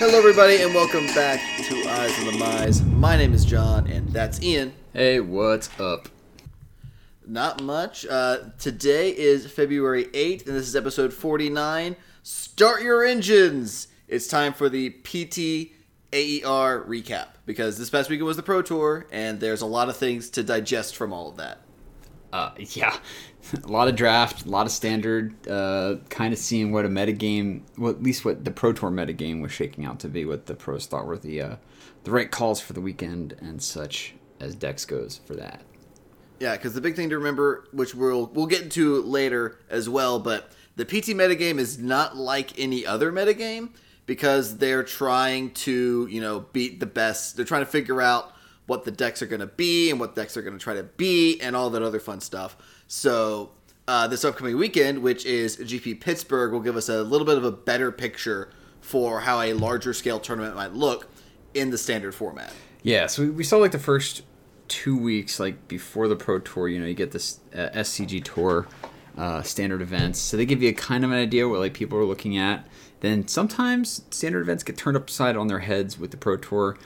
Hello, everybody, and welcome back to Eyes on the Mize. My name is John, and that's Ian. Hey, what's up? Not much. Uh, today is February 8th, and this is episode 49. Start your engines! It's time for the PT AER recap because this past weekend was the Pro Tour, and there's a lot of things to digest from all of that. Uh, yeah, a lot of draft, a lot of standard. Uh, kind of seeing what a metagame, well, at least what the Pro Tour metagame was shaking out to be, what the pros thought were the uh, the right calls for the weekend and such as Dex goes for that. Yeah, because the big thing to remember, which we'll we'll get into later as well, but the PT metagame is not like any other metagame because they're trying to you know beat the best. They're trying to figure out what the decks are going to be and what decks are going to try to be and all that other fun stuff. So uh, this upcoming weekend, which is GP Pittsburgh, will give us a little bit of a better picture for how a larger scale tournament might look in the standard format. Yeah, so we, saw like the first two weeks, like before the Pro Tour, you know, you get this uh, SCG Tour uh, standard events. So they give you a kind of an idea what like people are looking at. Then sometimes standard events get turned upside on their heads with the Pro Tour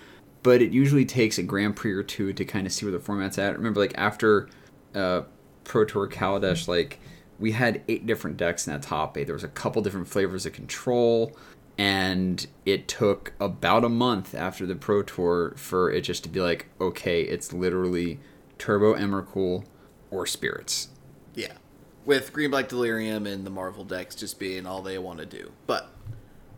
but it usually takes a Grand Prix or two to kind of see where the format's at. Remember, like after uh, Pro Tour Kaladesh, like we had eight different decks in that top eight. There was a couple different flavors of control, and it took about a month after the Pro Tour for it just to be like, okay, it's literally Turbo Emrakul or Spirits. Yeah, with Green Black Delirium and the Marvel decks just being all they want to do. But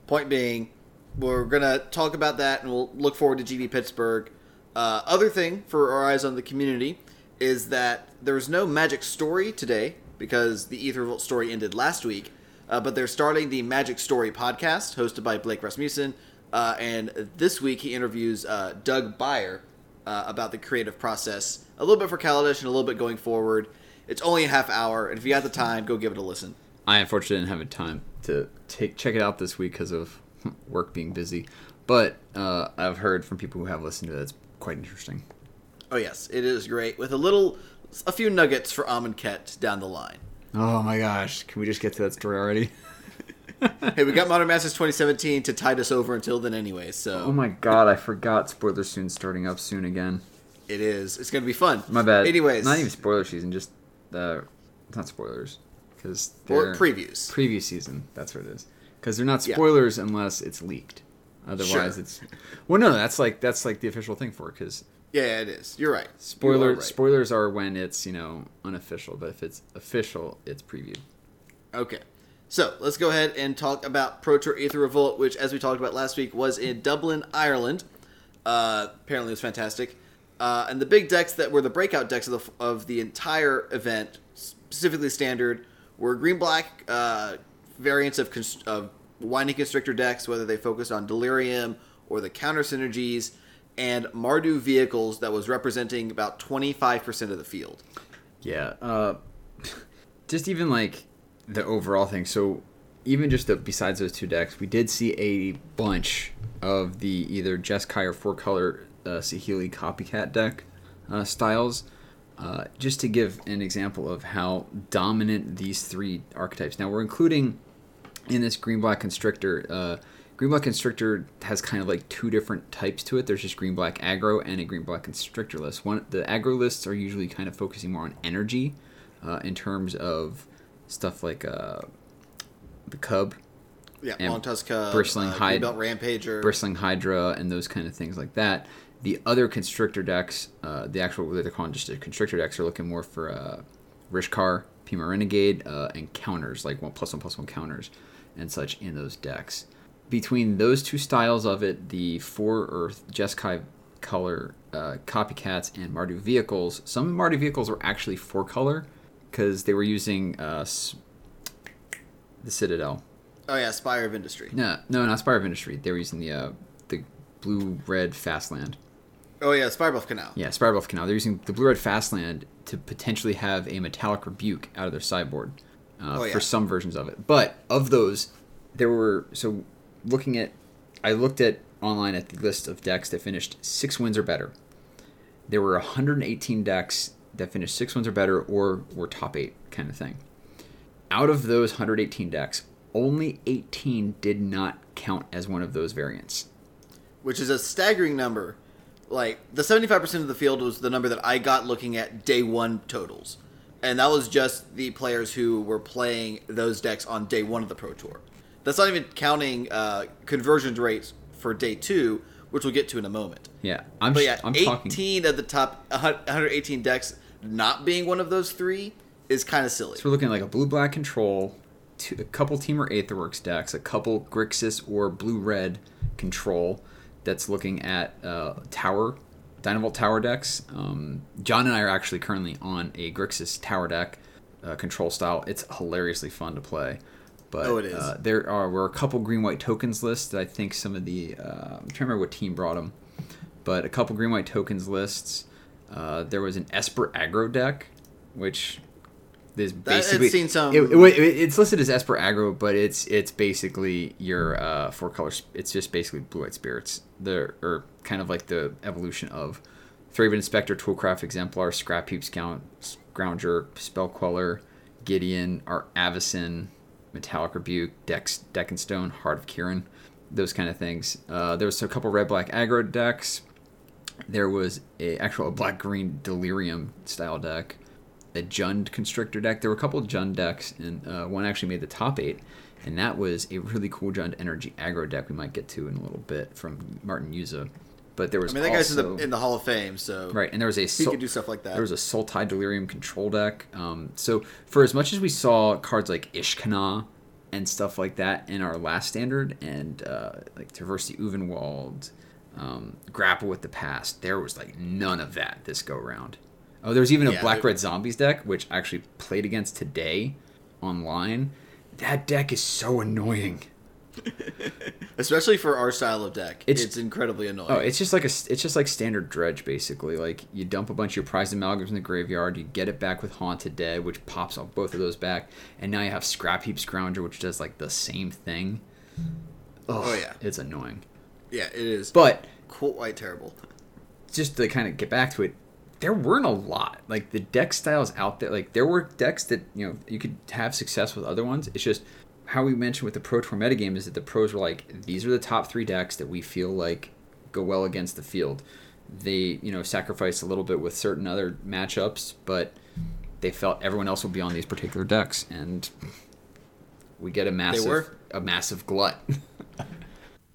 point being, we're gonna talk about that, and we'll look forward to GP Pittsburgh. Uh, other thing for our eyes on the community is that there's no Magic Story today because the Aether Revolt story ended last week. Uh, but they're starting the Magic Story podcast, hosted by Blake Rasmussen. Uh, and this week he interviews uh, Doug Beyer uh, about the creative process, a little bit for Kaladesh and a little bit going forward. It's only a half hour, and if you got the time, go give it a listen. I unfortunately didn't have the time to take check it out this week because of work being busy. But uh, I've heard from people who have listened to it, it's quite interesting. Oh yes, it is great with a little, a few nuggets for Amonkhet down the line. Oh my gosh, can we just get to that story already? hey, we got Modern Masters 2017 to tide us over until then anyway. So. Oh my god, I forgot spoiler soon starting up soon again. It is. It's gonna be fun. My bad. Anyways, not even spoiler season, just uh, not spoilers, because or previews. Preview season. That's what it is because they're not spoilers yeah. unless it's leaked. Otherwise, sure. it's well, no, that's like that's like the official thing for it. because yeah, it is. You're right. Spoiler you right. spoilers are when it's you know unofficial, but if it's official, it's previewed. Okay, so let's go ahead and talk about Pro Tour Aether Revolt, which, as we talked about last week, was in Dublin, Ireland. Uh, apparently, it was fantastic. Uh, and the big decks that were the breakout decks of the of the entire event, specifically standard, were green black uh, variants of, of Winding Constrictor decks, whether they focused on Delirium or the counter synergies, and Mardu vehicles that was representing about 25% of the field. Yeah. Uh, just even like the overall thing. So, even just the, besides those two decks, we did see a bunch of the either Jeskai or four color uh, Saheeli copycat deck uh, styles. Uh, just to give an example of how dominant these three archetypes. Now we're including in this green black constrictor. Uh, green black constrictor has kind of like two different types to it. There's just green black aggro and a green black constrictor list. One the aggro lists are usually kind of focusing more on energy, uh, in terms of stuff like uh, the cub. Yeah, Long Cub, bristling uh, Hydra, Rampager, bristling Hydra, and those kind of things like that. The other constrictor decks, uh, the actual what they're calling just a constrictor decks, are looking more for uh, Rishkar, Peema Renegade, uh, and counters like one plus one plus one counters and such in those decks. Between those two styles of it, the four Earth Jeskai color uh, copycats and Mardu vehicles, some Mardu vehicles were actually four color because they were using uh, the Citadel. Oh yeah, Spire of Industry. No, no, not Spire of Industry. They were using the uh, the blue red Fastland. Oh yeah, Spirebluff Canal. Yeah, Spirebluff Canal. They're using the blue red Fastland to potentially have a metallic rebuke out of their sideboard uh, oh, yeah. for some versions of it. But of those, there were so looking at I looked at online at the list of decks that finished six wins or better. There were 118 decks that finished six wins or better or were top eight kind of thing. Out of those 118 decks, only 18 did not count as one of those variants. which is a staggering number. Like the seventy five percent of the field was the number that I got looking at day one totals, and that was just the players who were playing those decks on day one of the Pro Tour. That's not even counting uh, conversion rates for day two, which we'll get to in a moment. Yeah, I'm. But yeah, I'm talking. eighteen of the top one hundred eighteen decks not being one of those three is kind of silly. So we're looking at like a blue black control, two, a couple Temur Aetherworks decks, a couple Grixis or blue red control that's looking at uh, tower, Dynavolt tower decks. Um, John and I are actually currently on a Grixis tower deck uh, control style. It's hilariously fun to play. But Oh, it is. Uh, there are were a couple green white tokens lists. That I think some of the uh, I'm trying to remember what team brought them, but a couple green white tokens lists. Uh, there was an Esper aggro deck, which is That- I've basically seen some- It, it- it's listed as Esper aggro, but it's it's basically your uh, four colors. It's just basically blue white spirits. They're or kind of like the evolution of Thraben Inspector, Toolcraft Exemplar, Scrap Heap Scout, Scrounger, Spell Queller, Gideon, Art Avacyn, Metallic Rebuke, Dex, Deck and Stone, Heart of Kiran, those kind of things. Uh, there was a couple red black aggro decks. There was a actual black green Delirium style deck, a Jund Constrictor deck. There were a couple Jund decks, and uh, one actually made the top eight, and that was a really cool Jund Energy aggro deck. We might get to in a little bit from Martin Juza. But there was I mean, that guy's in the in the Hall of Fame, so right, and there was a he could do stuff like that. there was a Sultai Delirium control deck. Um, so for as much as we saw cards like Ishkanah and stuff like that in our last standard, and uh, like Traverse the Ulvenwald, um, Grapple with the Past, there was like none of that this go round. Oh, there was even a Yeah, Black Red Zombies deck, which I actually played against today online. That deck is so annoying. especially for our style of deck. It's, It's- incredibly annoying. Oh, it's just like a it's just like standard dredge basically. Like you dump a bunch of your prized amalgams in the graveyard, you get it back with Haunted Dead, which pops off both of those back, and now you have Scrap Heap Scrounger, which does like the same thing. Oh, yeah. it's annoying. yeah, it is. But quite terrible. just to kind of get back to it, there weren't a lot. Like the deck styles out there, like there were decks that you know you could have success with other ones. It's just how we mentioned with the Pro Tour metagame is that the pros were like, these are the top three decks that we feel like go well against the field. They you know sacrifice a little bit with certain other matchups, but they felt everyone else would be on these particular decks, and we get a massive a massive glut.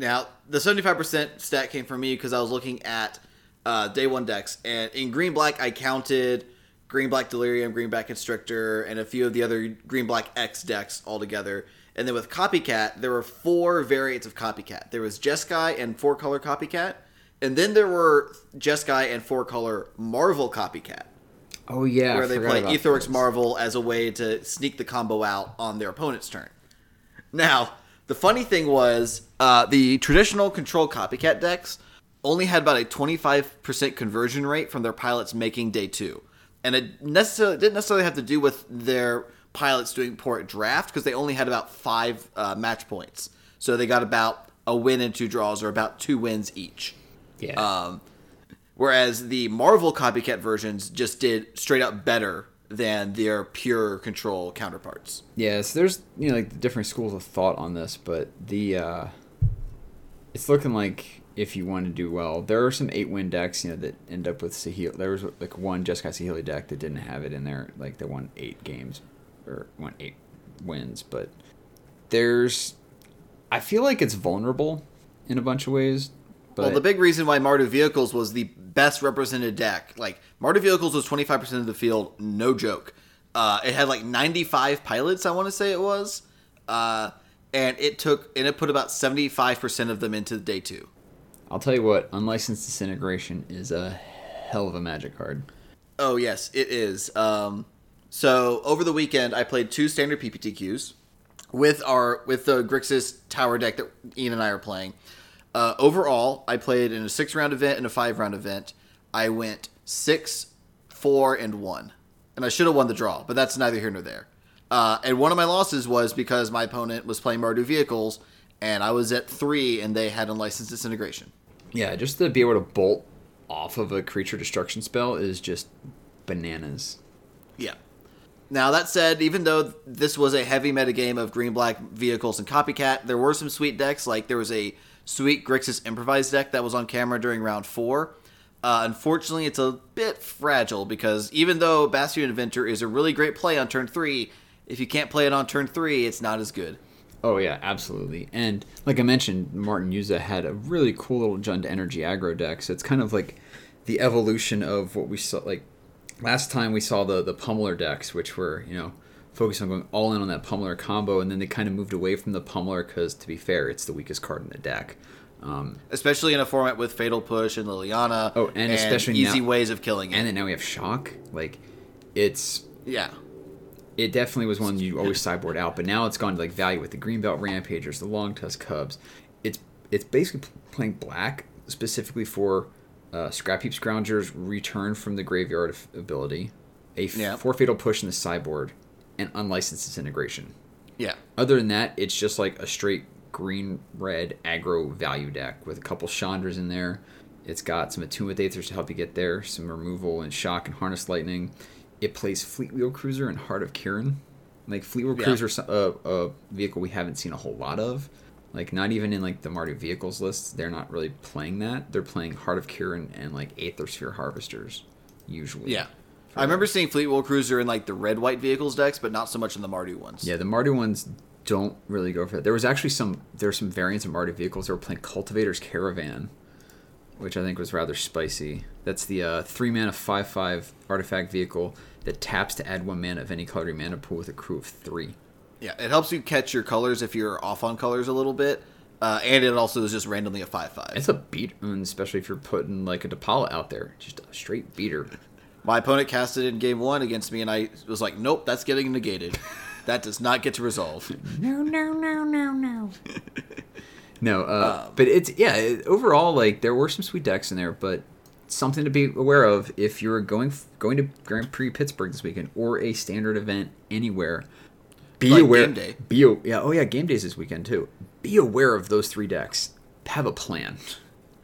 Now, the 75% stat came from me because I was looking at uh, day one decks. And in green black, I counted green black Delirium, green black Constrictor, and a few of the other green black X decks altogether. And then with Copycat, there were four variants of Copycat. There was Jeskai and four color Copycat. And then there were Jeskai and four color Marvel Copycat, oh yeah, where I they play Aetherworks. Marvel as a way to sneak the combo out on their opponent's turn. Now, the funny thing was, uh, the traditional control copycat decks only had about a 25% conversion rate from their pilots making day two. And it necessarily didn't necessarily have to do with their pilots doing poor at draft because they only had about five uh, match points. So they got about a win and two draws, or about two wins each. Yeah. Um, whereas the Marvel copycat versions just did straight up better than their pure control counterparts. Yeah, so there's you know like different schools of thought on this, but the uh, it's looking like if you want to do well, there are some eight win decks you know that end up with Saheeli. There was like one Jeskai Saheeli deck that didn't have it in there, like they won eight games or won eight wins, but there's I feel like it's vulnerable in a bunch of ways. But well, the big reason why Mardu Vehicles was the best represented deck, like Mardu Vehicles was 25% of the field, no joke. Uh, it had like 95 pilots, I want to say it was. Uh, and it took, and it put about 75% of them into day two. I'll tell you what, unlicensed disintegration is a hell of a magic card. Oh yes, it is. Um, so over the weekend, I played two standard PPTQs with our with the Grixis Tower deck that Ian and I are playing. Uh, overall, I played in a six round event and a five round event. I went six, four, and one, and I should have won the draw, but that's neither here nor there. Uh, and one of my losses was because my opponent was playing Mardu vehicles, and I was at three, and they had unlicensed disintegration. Yeah, just to be able to bolt off of a creature destruction spell is just bananas. Yeah. Now that said, even though this was a heavy metagame of green black vehicles and copycat, there were some sweet decks. Like there was a sweet Grixis improvised deck that was on camera during round four. Uh, unfortunately, it's a bit fragile because even though Bastion Inventor is a really great play on turn three, if you can't play it on turn three, it's not as good. Oh yeah, absolutely. And like I mentioned, Martin Juza had a really cool little Jund Energy aggro deck. So it's kind of like the evolution of what we saw. Like last time, we saw the the Pummeler decks, which were you know focused on going all in on that Pummeler combo, and then they kind of moved away from the Pummeler because, to be fair, it's the weakest card in the deck. Um, Especially in a format with Fatal Push and Liliana. Oh, and especially easy now- ways of killing it. and then now we have Shock. Like it's yeah, it definitely was one you always sideboard out, but now it's gone to like value with the Greenbelt Rampagers, the Long Tusk Cubs. It's it's basically playing black specifically for uh, Scrap Heap Scroungers return from the graveyard ability, a f- Yeah. four fatal push in the sideboard, and unlicensed disintegration. yeah. Other than that, it's just like a straight green red aggro value deck with a couple Chandras in there. It's got some Attunement Aethers to help you get there, some removal and shock and harness lightning. It plays Fleetwheel Cruiser and Heart of Kiran. Like Fleetwheel Yeah. Cruiser, a, a vehicle we haven't seen a whole lot of. Like not even in like the Mardu vehicles list, they're not really playing that. They're playing Heart of Kiran and like Aether Sphere Harvesters, usually. Yeah. I remember seeing Fleetwheel Cruiser in like the red white vehicles decks, but not so much in the Mardu ones. Yeah, the Mardu ones don't really go for that. There was actually some there were some variants of Mardu vehicles that were playing Cultivator's Caravan, which I think was rather spicy. That's the uh, three mana five five artifact vehicle that taps to add one mana of any color to your mana pool with a crew of three. Yeah, it helps you catch your colors if you're off on colors a little bit, uh, and it also is just randomly a five five. It's a beat, especially if you're putting like a Depala out there, just a straight beater. My opponent cast it in game one against me, and I was like, "Nope, that's getting negated. that does not get to resolve." No, no, no, no, no. no, uh, but it's yeah. It, overall, like there were some sweet decks in there, but something to be aware of if you're going going to Grand Prix Pittsburgh this weekend or a standard event anywhere. Be Like aware. game day. Be yeah. Oh yeah, game days this weekend too. Be aware of those three decks. Have a plan.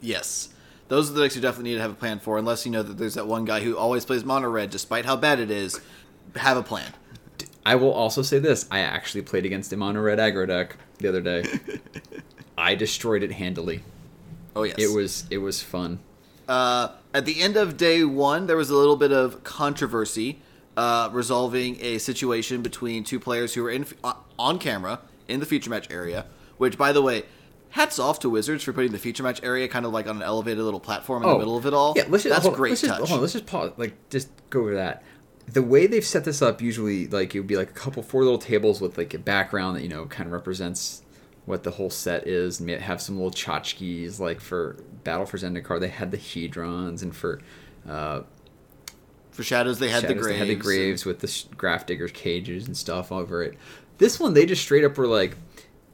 Yes, those are the decks you definitely need to have a plan for, unless you know that there's that one guy who always plays mono red, despite how bad it is. Have a plan. I will also say this: I actually played against a mono red aggro deck the other day. I destroyed it handily. Oh yes, It was it was fun. Uh, at the end of day one, there was a little bit of controversy uh, resolving a situation between two players who were in uh, on camera in the feature match area. Which, by the way, hats off to Wizards for putting the feature match area kind of like on an elevated little platform in the middle of it all. Oh, Yeah, let's just, That's hold, great let's touch. Just, on, let's just pause. Like, just go over that. The way they've set this up, usually, like it would be like a couple, four little tables with like a background that you know kind of represents what the whole set is, and may have some little tchotchkes. Like for Battle for Zendikar, they had the hedrons, and for uh, For shadows, they had the graves. they had the graves with the sh- Grafdigger's cages and stuff over it. This one, they just straight up were like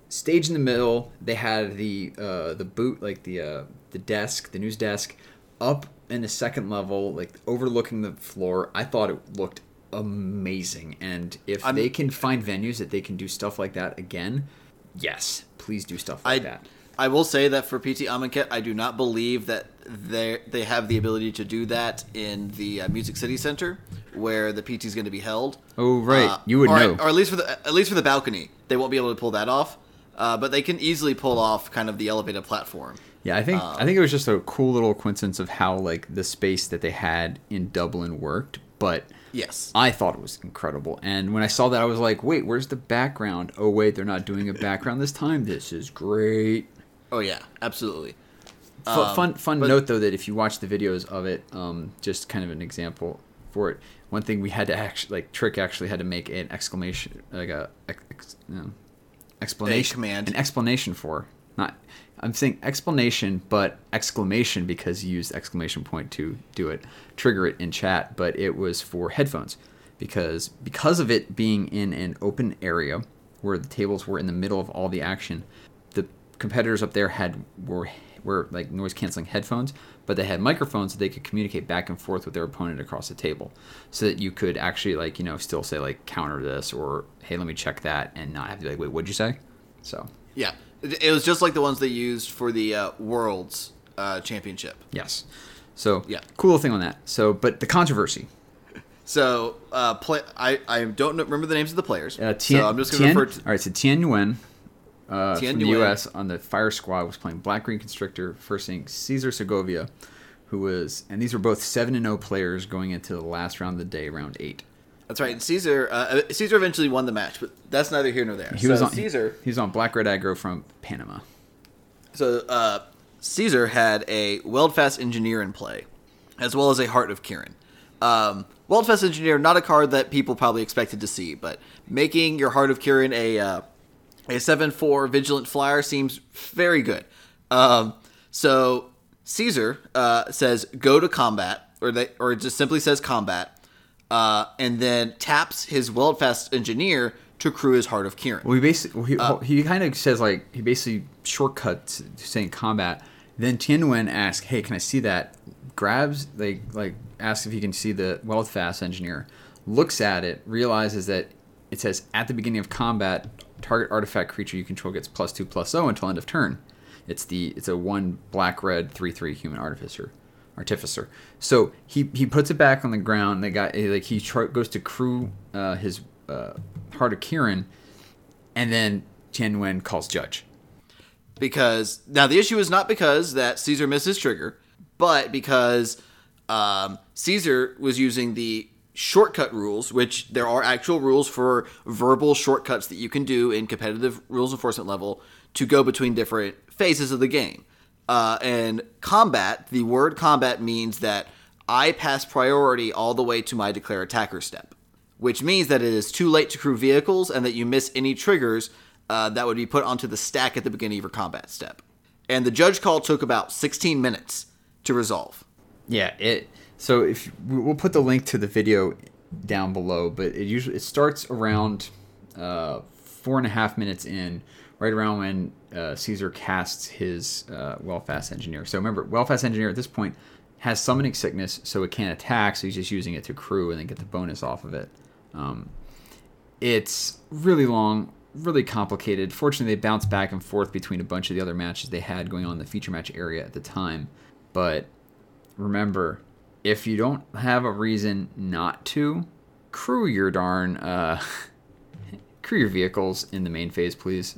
stage in the middle. They had the uh, the boot, like the uh, the desk, the news desk, up in the second level, like overlooking the floor. I thought it looked amazing, and if I'm- they can find venues that they can do stuff like that again, yes, please do stuff like I, that. I will say that for PT Amonkhet, I do not believe that they they have the ability to do that in the uh, Music City Center, where the PT is going to be held. Oh, right. Uh, You would or, know. or at least for the at least for the balcony, they won't be able to pull that off. Uh, but they can easily pull off kind of the elevated platform. Yeah, I think Um, I think it was just a cool little coincidence of how like the space that they had in Dublin worked, but Yes. I thought it was incredible. And when I saw that, I was like, "Wait, where's the background? Oh, wait, they're not doing a background this time. This is great." Oh yeah, absolutely. Um, fun fun but- note though that if you watch the videos of it, um, just kind of an example for it. One thing we had to actually like Trick actually had to make an exclamation like a ex, explanation command. an explanation for not I'm saying explanation but exclamation because he used exclamation point to do it trigger it in chat but it was for headphones because because of it being in an open area where the tables were in the middle of all the action competitors up there had were were like noise canceling headphones but they had microphones so they could communicate back and forth with their opponent across the table so that you could actually like you know still say like counter this or hey let me check that and not have to be like wait what'd you say so Yeah, it, was just like the ones they used for the uh, Worlds uh, Championship. Yes. So Yeah. cool thing on that. So, but the controversy. So, uh, play. I, I don't know- remember the names of the players. Uh, Thien, so I'm just going to refer to. all right, so Thien Nguyen uh, from the U.S. on the Fire Squad was playing Black Green Constrictor, versing Cesar Segovia, who was, and these were both seven and zero players going into the last round of the day, round eight. That's right. And Cesar. Uh, Cesar eventually won the match, but that's neither here nor there. He so was on Cesar. He was on Black Red Aggro from Panama. So uh, Cesar had a Weldfast Engineer in play, as well as a Heart of Kiran. Um, Weldfast Engineer, not a card that people probably expected to see, but making your Heart of Kiran a uh, a seven four Vigilant Flyer seems very good. Um, so Cesar uh, says go to combat, or they, or it just simply says combat, uh, and then taps his Weldfast Engineer to crew his Heart of Kiran. Well, he basically Uh, he, he kind of says like he basically shortcuts to saying combat. Then Thien Nguyen asks, "Hey, can I see that?" Grabs like like asks if he can see the Weldfast engineer. Looks at it, realizes that it says at the beginning of combat, target artifact creature you control gets plus two plus zero until end of turn. It's the it's a one black red three three human artificer. Artificer. So he, he puts it back on the ground. They got like he tr- goes to crew uh, his uh, Heart of Kiran, and then Thien Nguyen calls judge. because now the issue is not because that Cesar missed his trigger, but because um, Cesar was using the shortcut rules, which there are actual rules for verbal shortcuts that you can do in competitive rules enforcement level to go between different phases of the game. Uh, and combat, the word combat means that I pass priority all the way to my declare attacker step, which means that it is too late to crew vehicles and that you miss any triggers uh, that would be put onto the stack at the beginning of your combat step. And the judge call took about 16 minutes to resolve. Yeah, it. So if we- we'll put the link to the video down below, but it usually it starts around uh, four and a half minutes in, right around when uh, Cesar casts his uh, Weldfast Engineer. So remember, Weldfast Engineer at this point has summoning sickness, so it can't attack. So he's just using it to crew and then get the bonus off of it. Um, it's really long, really complicated. Fortunately, they bounce back and forth between a bunch of the other matches they had going on in the feature match area at the time. But remember, if you don't have a reason not to, crew your darn uh, crew your vehicles in the main phase, please.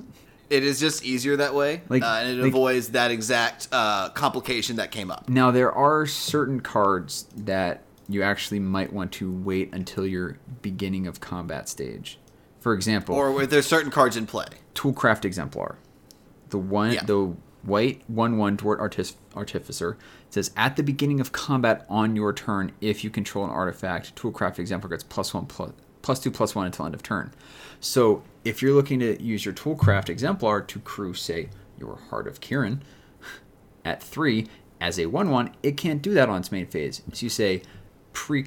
It is just easier that way, Like- uh, and it like- avoids that exact uh, complication that came up. Now there are certain cards that you actually might want to wait until your beginning of combat stage. For example, Or there's certain cards in play. Toolcraft Exemplar. The one, Yeah. the white one-one Dwart Artis- Artificer says at the beginning of combat on your turn, if you control an artifact, Toolcraft Exemplar gets plus one plus plus two plus one until end of turn. So if you're looking to use your Toolcraft Exemplar to crew, say, your Heart of Kiran at three as a one-one, it can't do that on its main phase. So you say pre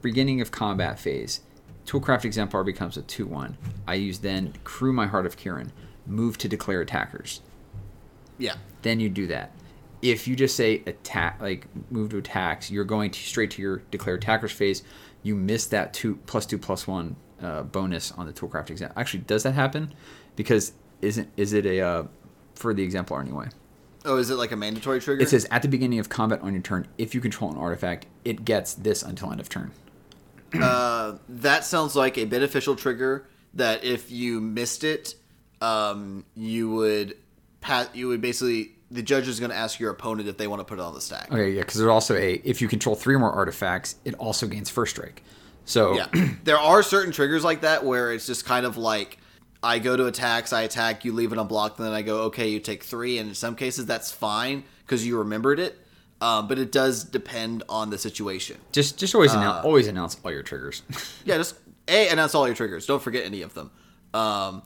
beginning of combat phase. Toolcraft Exemplar becomes a 2 1. I use then crew my Heart of Kiran, move to declare attackers. Yeah. Then you do that. If you just say attack, like move to attacks, you're going to straight to your declare attackers phase. You miss that two plus two plus one uh, bonus on the Toolcraft exam. Actually, does that happen? Because isn't is it a uh, for the exemplar anyway? Oh, is it like a mandatory trigger? It says at the beginning of combat on your turn, if you control an artifact, it gets this until end of turn. uh, that sounds like a beneficial trigger that if you missed it, um, you would pat. You would basically the judge is going to ask your opponent if they want to put it on the stack. Okay, yeah, because there's also a if you control three or more artifacts, it also gains first strike. So Yeah, there are certain triggers like that where it's just kind of like I go to attacks, I attack, you leave it unblocked, and then I go, okay, you take three. And in some cases, that's fine because you remembered it. Um, but it does depend on the situation. just just always announce always announce all your triggers. Yeah, just a announce all your triggers. Don't forget any of them. Um,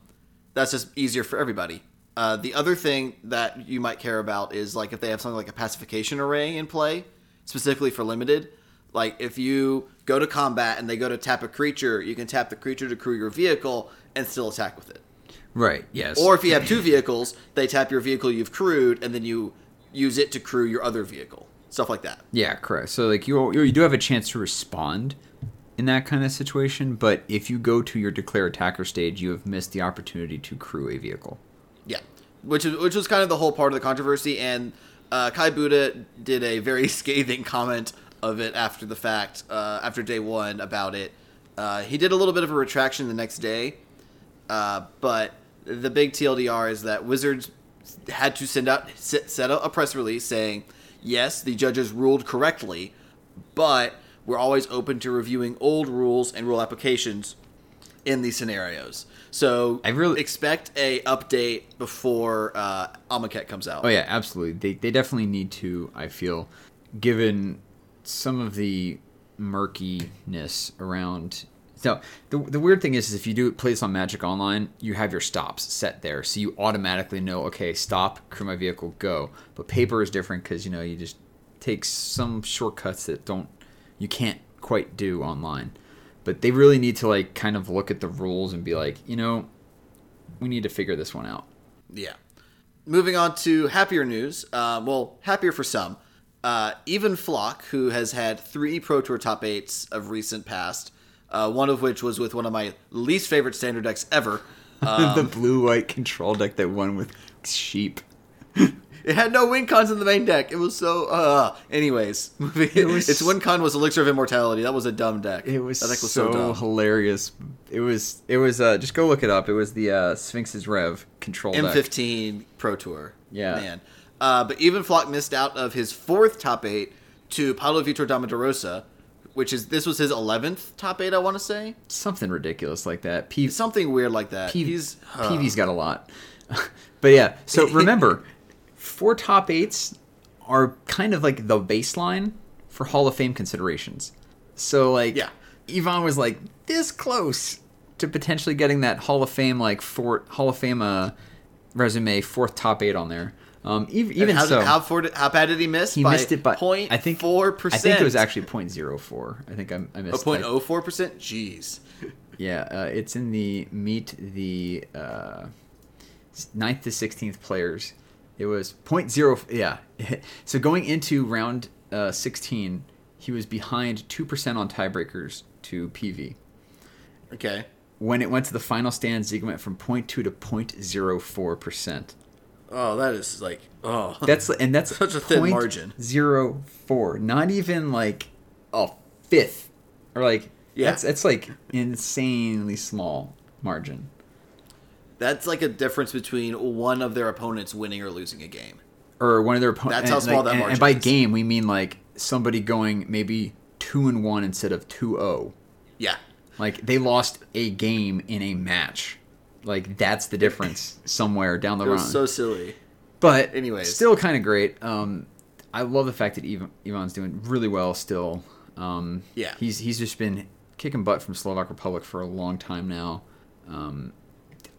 that's just easier for everybody. Uh, the other thing that you might care about is like if they have something like a pacification array in play, specifically for limited. Like if you go to combat and they go to tap a creature, you can tap the creature to crew your vehicle and still attack with it. right. Yes. Or if you have two vehicles, they tap your vehicle you've crewed and then you use it to crew your other vehicle. Stuff like that. yeah, correct. So like you you do have a chance to respond in that kind of situation, but if you go to your declare attacker stage, you have missed the opportunity to crew a vehicle. Which is which was kind of the whole part of the controversy, and uh, Kai Budde did a very scathing comment of it after the fact, uh, after day one about it. Uh, he did a little bit of a retraction the next day, uh, but the big TLDR is that Wizards had to send out set out a press release saying, yes, the judges ruled correctly, but we're always open to reviewing old rules and rule applications in these scenarios. So I really- expect a update before uh, Amonkhet comes out. Oh yeah, absolutely. They they definitely need to. I feel, given some of the murkiness around. So the the weird thing is, is if you do play this on Magic Online, you have your stops set there, so you automatically know, okay, stop, crew my vehicle, go. But paper is different because you know you just take some shortcuts that don't you can't quite do online. But they really need to like kind of look at the rules and be like, you know, we need to figure this one out. Yeah. Moving on to happier news. Uh, well, happier for some. Uh, Ivan Floch, who has had three Pro Tour top eights of recent past, uh, one of which was with one of my least favorite standard decks ever. Um, the blue white control deck that won with sheep. it had no win cons in the main deck. It was so. Uh, anyways. It was- its win con was Elixir of Immortality. That was a dumb deck. It was, that deck was so, so, dumb. hilarious. It was it was uh just go look it up. It was the uh Sphinx's Rev control. M15 Pro Tour. Yeah. Man. Uh, but Ivan Floch missed out of his fourth top eight to Paulo Vitor Damo da Rosa, which is this was his 11th top eight, I want to say. Something ridiculous like that. P- Something weird like that. P- He's PV's got a lot. but yeah, so remember, four top eights are kind of like the baseline for Hall of Fame considerations. So like Yeah. Ivan was like this close to potentially getting that Hall of Fame like four Hall of Fame uh, resume fourth top eight on there. Um, ev- even how, so, how, how bad did he miss? he by missed it by point I think four percent. I think it was actually 0.04. I think I, I a missed. point I- oh four percent. Jeez. Yeah, uh, it's in the meet the uh, ninth to sixteenth players. It was point zero. Yeah, so going into round uh, sixteen, he was behind two percent on tiebreakers to PV. Okay. When it went to the final stand, Ziegler went from 0.2 to 0.04 percent. Oh, that is like oh. That's and that's Such a thin margin. Zero four, not even like a fifth, or like Yeah. that's that's like insanely small margin. That's like a difference between one of their opponents winning or losing a game. or one of their opponents. That's how small that and, margin And by is. game, we mean like somebody going maybe two and one instead of 2-0. Yeah. Like they lost a game in a match. Like that's the difference somewhere down the It run. so silly. but anyways. still kind of great. Um, I love the fact that Ivan, Ivan's doing really well still. Um, Yeah. he's he's just been kicking butt from Slovak Republic for a long time now. Um,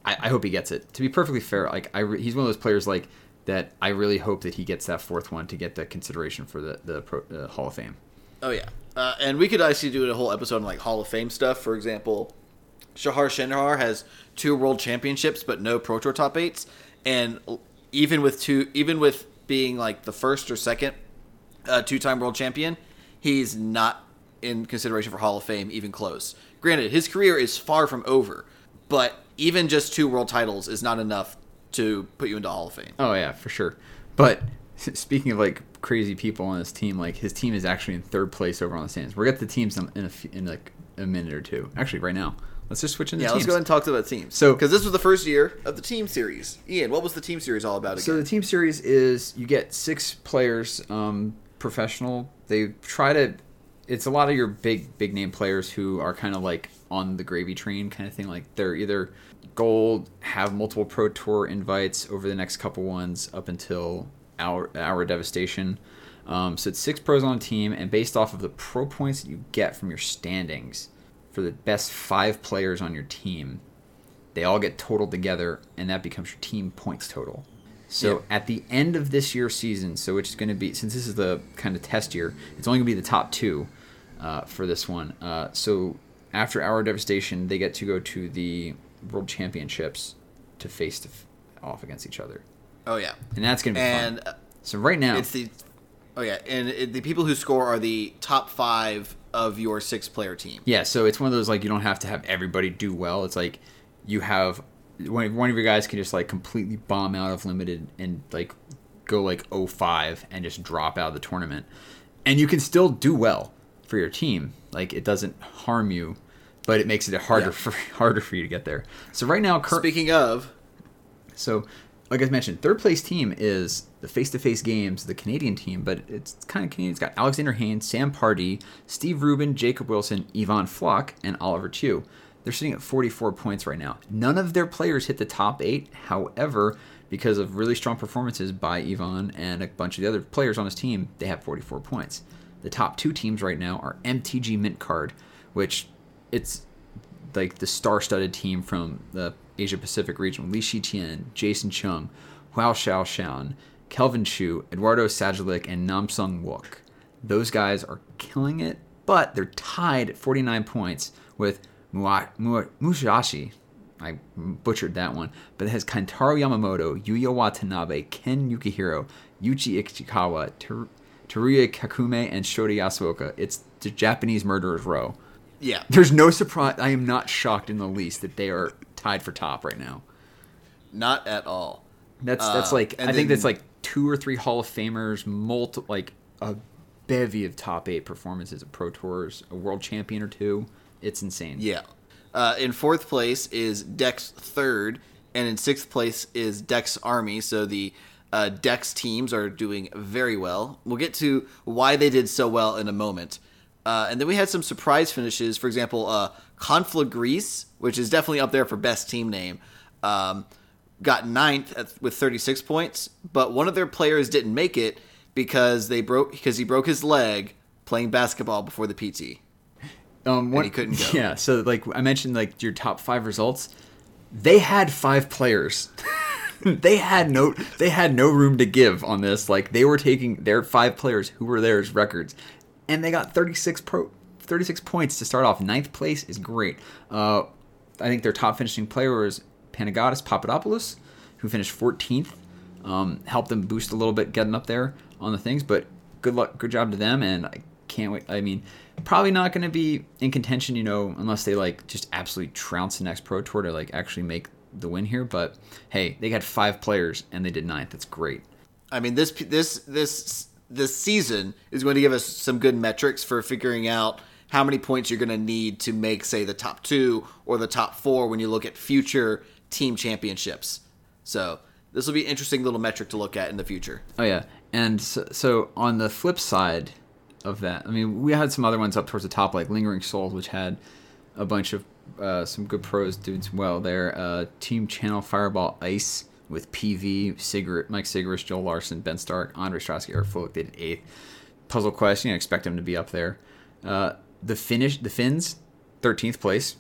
I, I hope he gets it. To be perfectly fair, like I re- he's one of those players like that. I really hope that he gets that fourth one to get the consideration for the the pro, uh, Hall of Fame. Oh yeah, uh, and we could actually do a whole episode on like Hall of Fame stuff. For example, Shahar Shenhar has two World Championships but no Pro Tour top eights, and even with two, even with being like the first or second uh, two-time World Champion, he's not in consideration for Hall of Fame even close. Granted, his career is far from over, but even just two world titles is not enough to put you into Hall of Fame. Oh yeah, for sure. But speaking of like crazy people on his team, like his team is actually in third place over on the stands. We'll get the teams in, in, a, in like a minute or two. Actually, right now, let's just switch into Yeah, teams. let's go ahead and talk about teams. So- because this was the first year of the team series. Ian, what was the team series all about again? So the team series is you get six players, um, professional. They try to. It's a lot of your big big name players who are kind of like on the gravy train kind of thing. Like they're either gold, have multiple pro tour invites over the next couple ones up until our our devastation. Um, so it's six pros on a team, and based off of the pro points that you get from your standings for the best five players on your team, they all get totaled together, and that becomes your team points total. So Yeah. at the end of this year's season, so which is going to be since this is the kind of test year, it's only going to be the top two uh, for this one. Uh, so after our devastation, they get to go to the world championships to face to f- off against each other, oh yeah, and that's going to be and fun. uh, So right now, it's the oh yeah, and it, the people who score are the top five of your six-player team. Yeah, so it's one of those like you don't have to have everybody do well. It's like you have one, one of your guys can just like completely bomb out of limited and like go like 05 and just drop out of the tournament. and you can still do well for your team. Like it doesn't harm you, but it makes it harder Yeah. for harder for you to get there. So right now, cur- Speaking of, so, like I mentioned, third place team is the face to face games, the Canadian team, but it's kind of Canadian. It's got Alexander Haynes, Sam Pardee, Steve Rubin, Jacob Wilson, Ivan Floch, and Oliver Tiu. They're sitting at 44 points right now. None of their players hit the top eight. However, because of really strong performances by Ivan and a bunch of the other players on his team, they have 44 points. The top two teams right now are MTG Mint Card, which it's like the star-studded team from the Asia Pacific region: Lee Shi Tian, Jason Chung, Huao Xiaoshan, Kelvin Chew, Eduardo Sajgalik, and Namsung Wook. Those guys are killing it, but they're tied at 49 points with Musashi. I butchered that one, but it has Kentaro Yamamoto, Yuya Watanabe, Ken Yukuhiro, Yuji Ichikawa, Ter- Teruya Kakumae, and Shota Yasooka. It's the Japanese murderers row. Yeah, There's no surprise. I am not shocked in the least that they are tied for top right now. not at all. That's that's Uh, like I and think then- that's like two or three Hall of Famers, multi like a bevy of top eight performances at Pro Tours, a world champion or two. It's insane. Yeah. Uh, in fourth place is Dex third, and in sixth place is Dex Army. So the uh, Dex teams are doing very well. We'll get to why they did so well in a moment. Uh, and then we had some surprise finishes. For example, uh, which is definitely up there for best team name, um, got ninth at, with 36 points. But one of their players didn't make it because they broke because he broke his leg playing basketball before the PT. Um, what, he couldn't go. Yeah, so like I mentioned, like your top five results, they had five players. they had no, they had no room to give on this. Like they were taking their five players who were there as records, and they got thirty six pro, thirty six points to start off. Ninth place is great. Uh, I think their top finishing player was Panagiotis Papadopoulos, who finished fourteenth. Um, helped them boost a little bit getting up there on the things, but good luck, good job to them, and I can't wait. I mean, probably not going to be in contention, you know, unless they like just absolutely trounce the next pro tour to like actually make the win here. But hey, they got five players and they did ninth. That's great. I mean this this this this season is going to give us some good metrics for figuring out how many points you're going to need to make say the top 2 or the top 4 when you look at future team championships. So, this will be an interesting little metric to look at in the future. Oh yeah, and so, so on the flip side of that, I mean, we had some other ones up towards the top, like Lingering Souls, which had a bunch of uh, some good pros doing well there. Uh, Team Channel Fireball Ice with PV, Mike Sigrist, Joel Larsson, Ben Stark, Andre Strasky, Eric Froehlich, they did eighth. Puzzle Quest, you know, expect them to be up there. Uh, the Finnish, the Finns, thirteenth place,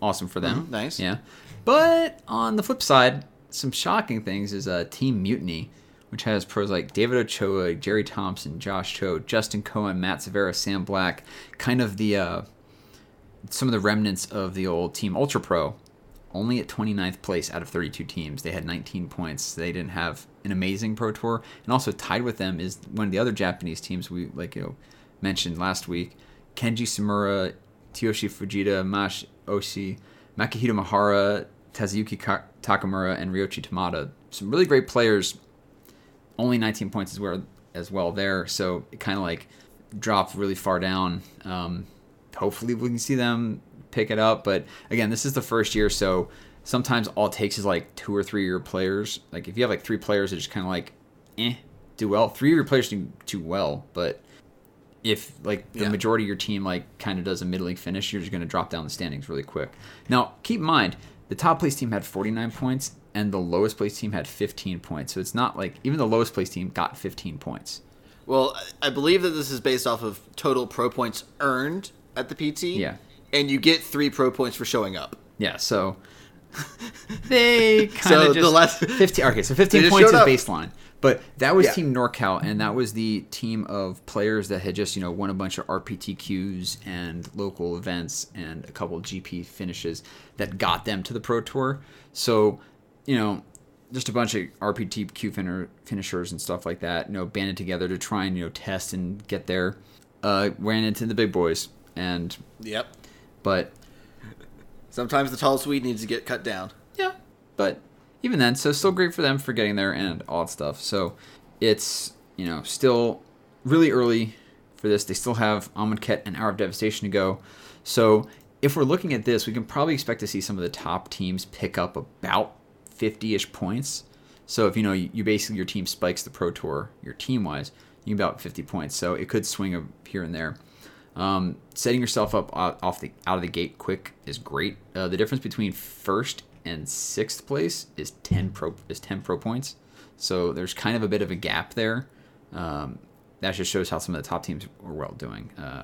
awesome for them. Mhm, nice. Yeah, but on the flip side, some shocking things is uh, Team Mutiny, which has pros like David Ochoa, Jerry Thompson, Josh Cho, Justin Cohen, Matt Severa, Sam Black, kind of the uh, some of the remnants of the old Team Ultra Pro. Only at 29th place out of 32 teams. They had 19 points. They didn't have an amazing pro tour. And also tied with them is one of the other Japanese teams we like you know mentioned last week. Kenji Tsumura, Tsuyoshi Fujita, Mash Oshi, Makihito Mihara, Tazuyuki Ka- Takamura, and Ryoichi Tamada. Some really great players. Only 19 points as well, as well there. So it kind of like dropped really far down. Um, hopefully we can see them pick it up. But again, this is the first year, so sometimes all it takes is like two or three of your players. Like if you have like three players that just kind of like, eh, do well. Three of your players do do well, but if like the Yeah. majority of your team like kind of does a middling finish, you're just going to drop down the standings really quick. Now, keep in mind the top place team had 49 points and the lowest place team had 15 points. So it's not like even the lowest place team got 15 points. Well, I I believe that this is based off of total pro points earned at the PT. Yeah. And you get 3 pro points for showing up. Yeah, so they kind of So of the last- 15 okay, so 15 points is baseline. But that was Yeah. Team NorCal and that was the team of players that had just, you know, won a bunch of RPTQs and local events and a couple GP finishes that got them to the Pro Tour. So, you know, just a bunch of RPTQ finner, finishers and stuff like that, you know, banded together to try and, you know, test and get there. Uh, ran into the big boys and Yep. But Sometimes the tallest weed needs to get cut down. Yeah, but even then, so still great for them for getting there and all that stuff. So it's you know still really early for this. They still have Amonkhet and Hour of Devastation to go. So if we're looking at this, we can probably expect to see some of the top teams pick up about 50-ish points. So if you know you, you basically your team spikes the Pro Tour, your team wise, you get about 50 points. So it could swing up here and there. Um, setting yourself up off the out of the gate quick is great. Uh, the difference between first and sixth place is 10 pro is 10 pro points. So there's kind of a bit of a gap there. Um, that just shows how some of the top teams are well doing. Uh,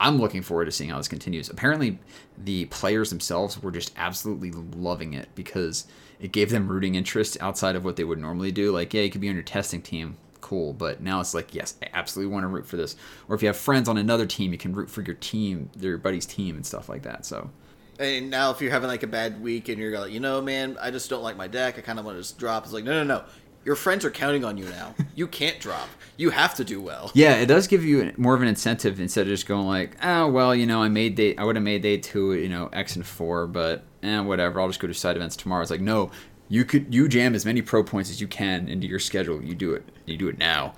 I'm looking forward to seeing how this continues. Apparently, the players themselves were just absolutely loving it because it gave them rooting interest outside of what they would normally do. Like, yeah, you could be on your testing team, cool, but now it's like, yes, I absolutely want to root for this. Or if you have friends on another team, you can root for your team, your buddy's team, and stuff like that. So. And now, if you're having like a bad week and you're like, you know, man, I just don't like my deck. I kind of want to just drop. It's like, no, no, no your friends are counting on you now. you can't drop. You have to do well. Yeah, it does give you more of an incentive instead of just going like, oh well, you know, I made day, I would have made day two, you know, X and four, but eh, whatever. I'll just go to side events tomorrow. It's like, no, you could you jam as many pro points as you can into your schedule. You do it. You do it now.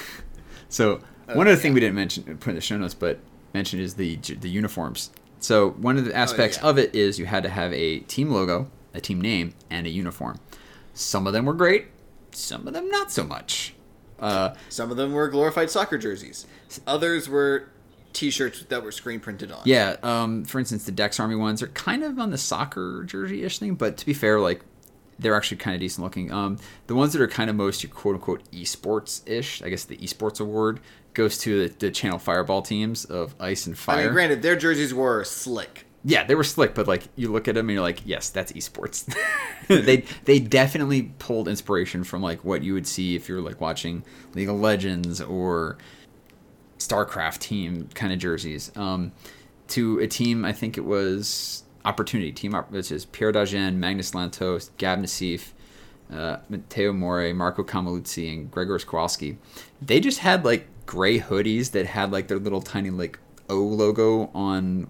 so one other yeah. thing we didn't mention, put in the show notes, but mentioned is the the uniforms. So one of the aspects oh, yeah. of it is you had to have a team logo, a team name, and a uniform. Some of them were great some of them not so much. Uh, some of them were glorified soccer jerseys. Others were T-shirts that were screen printed on. Yeah. Um, for instance, the Dex Army ones are kind of on the soccer jersey-ish thing, but to be fair, like they're actually kind of decent looking. Um, the ones that are kind of most quote unquote esports-ish, I guess the esports award goes to the, the Channel Fireball teams of Ice and Fire. I mean, granted, their jerseys were slick yeah, they were slick, but like you look at them and you're like, yes, that's esports. they they definitely pulled inspiration from like what you would see if you're like watching League of Legends or StarCraft team kind of jerseys. Um, to a team, I think it was Opportunity team, which is Pierre Dagen, Magnus Lantto, Gab Nassif, uh, Matteo Moure, Marco Cammilluzzi, and Gregor Kowalski. They just had like gray hoodies that had like their little tiny like O logo on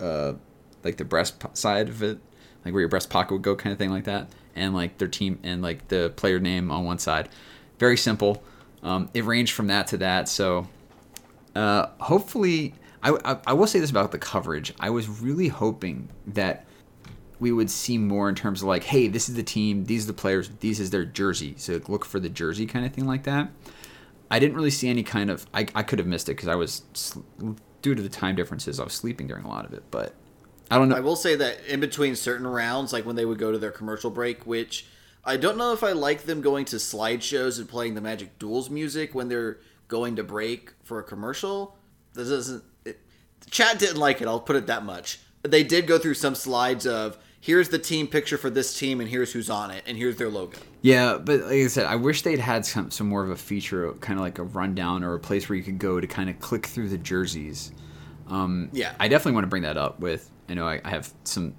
uh, like the breast side of it, like where your breast pocket would go, kind of thing like that, and like their team and like the player name on one side. Very simple. Um, it ranged from that to that. So uh, hopefully, I, I, will say this about the coverage. I was really hoping that we would see more in terms of like, hey, this is the team, these are the players, these is their jersey. So look for the jersey kind of thing like that. I didn't really see any kind of. I, I could have missed it because I was due to the time differences. I was sleeping during a lot of it, but I don't know. I will say that in between certain rounds, like when they would go to their commercial break, which I don't know if I like them going to slideshows and playing the Magic Duels music when they're going to break for a commercial. This doesn't. It, chat didn't like it. I'll put it that much. But they did go through some slides of here's the team picture for this team and here's who's on it and here's their logo. Yeah, but like I said, I wish they'd had some some more of a feature, kind of like a rundown or a place where you could go to kind of click through the jerseys. Um, yeah, I definitely want to bring that up with I know I, I have some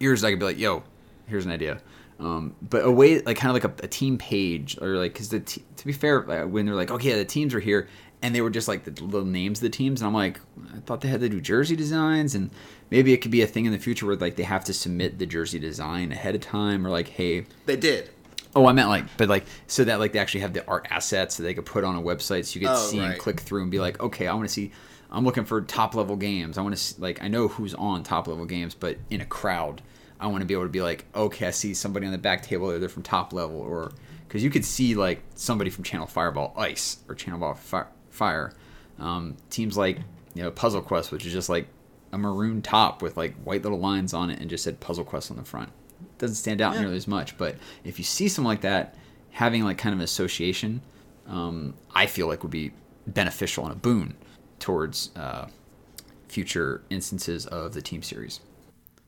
ears I could be like, yo, here's an idea. Um, but a way like kind of like a, a team page or like because the t- to be fair uh, when they're like okay the teams are here and they were just like the little names of the teams and i'm like i thought they had to do jersey designs and maybe it could be a thing in the future where like they have to submit the jersey design ahead of time or like hey they did oh i meant like but like so that like they actually have the art assets that they could put on a website so you could oh, see right. and click through and be like okay i want to see I'm looking for top level games. I want to like I know who's on top level games, but in a crowd, I want to be able to be like, okay, I see somebody on the back table, they're from top level, or because you could see like somebody from Channel Fireball Ice or Channel Ball Fire. Um, teams like you know Puzzle Quest, which is just like a maroon top with like white little lines on it, and just said Puzzle Quest on the front. Doesn't stand out yeah. nearly as much, but if you see something like that, having like kind of an association, um, I feel like would be beneficial and a boon towards uh, future instances of the team series.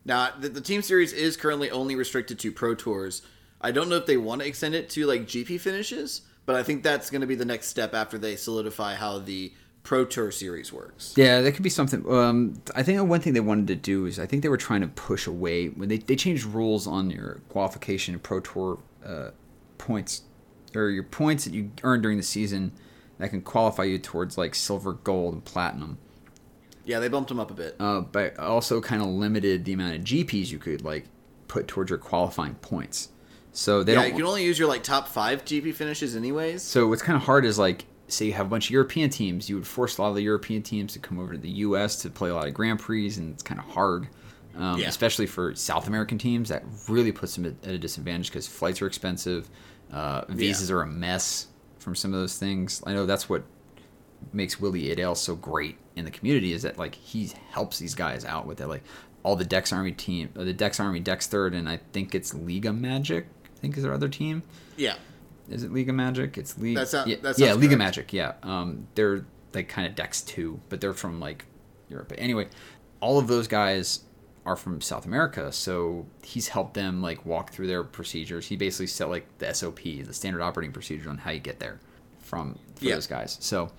Now, the, the, team series is currently only restricted to pro tours. I don't know if they want to extend it to like GP finishes, but I think that's going to be the next step after they solidify how the pro tour series works. Yeah, that could be something. Um, I think one thing they wanted to do is I think they were trying to push away when they they changed rules on your qualification and pro tour uh, points or your points that you earn during the season that can qualify you towards like silver, gold, and platinum. Yeah, they bumped them up a bit. Uh, but also kind of limited the amount of GPs you could like put towards your qualifying points. So they yeah, don't. you can only use your like top five GP finishes anyways. So what's kind of hard is like say you have a bunch of European teams, you would force a lot of the European teams to come over to the U.S. to play a lot of Grand Prix, and it's kind of hard, um, Yeah. especially for South American teams. That really puts them at, a disadvantage because flights are expensive, uh, visas are a mess from some of those things. I know that's what makes Willy Edel so great in the community is that like he helps these guys out with it. Like all the Dex Army team, the Dex Army, Dex Third, and I think it's Liga Magic. Think is their other team. Yeah. Is it League of Magic? It's League. That sound- yeah, that yeah, League of. Magic. Yeah, um, they're like kind of Dex two, but they're from like Europe. But anyway, all of those guys are from South America, so he's helped them like walk through their procedures. He basically set like the SOP, the standard operating procedure on how you get there from for Yeah. those guys. So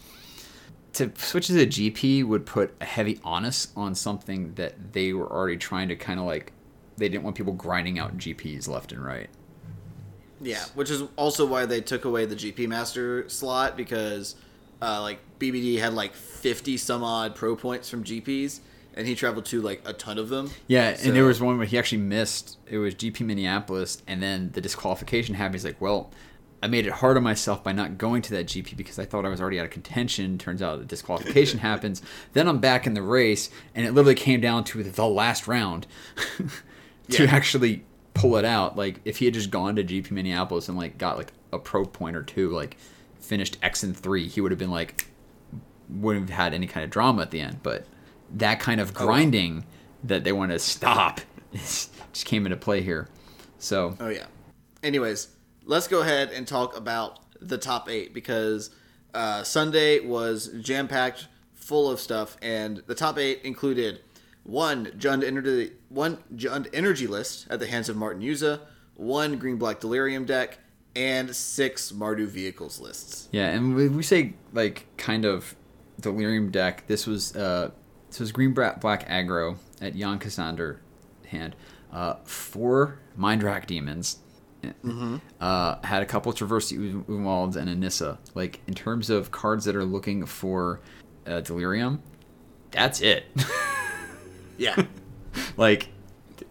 to switch to the GP would put a heavy onus on something that they were already trying to kind of like. They didn't want people grinding out GPs left and right. Yeah, which is also why they took away the GP Master slot because, uh, like BBD had like fifty some odd pro points from GPs, and he traveled to like a ton of them. Yeah, So- and there was one where he actually missed. It was GP Minneapolis, and then the disqualification happened. He's like, "Well, I made it hard on myself by not going to that GP because I thought I was already out of contention. Turns out the disqualification happens. Then I'm back in the race, and it literally came down to the last round to Yeah. actually pull it out. Like if he had just gone to GP Minneapolis and like got like a pro point or two, like finished X and three, he would have been like wouldn't have had any kind of drama at the end. But that kind of grinding that they want to stop just came into play here. So Oh yeah. Anyways, let's go ahead and talk about the top eight because uh, Sunday was jam packed, full of stuff, and the top eight included one Jund Energy, one Jund Energy list at the hands of Martin Juza, one Green Black Delirium deck, and six Mardu vehicles lists. yeah, and we, we say like kind of delirium deck. This was uh, this was green black aggro at Jan Ksandr hand. Uh, four Mindwrack Demons. Uh, had a couple Traverse Ulvenwalds and a Nissa. Like in terms of cards that are looking for uh, delirium, that's it. Yeah. like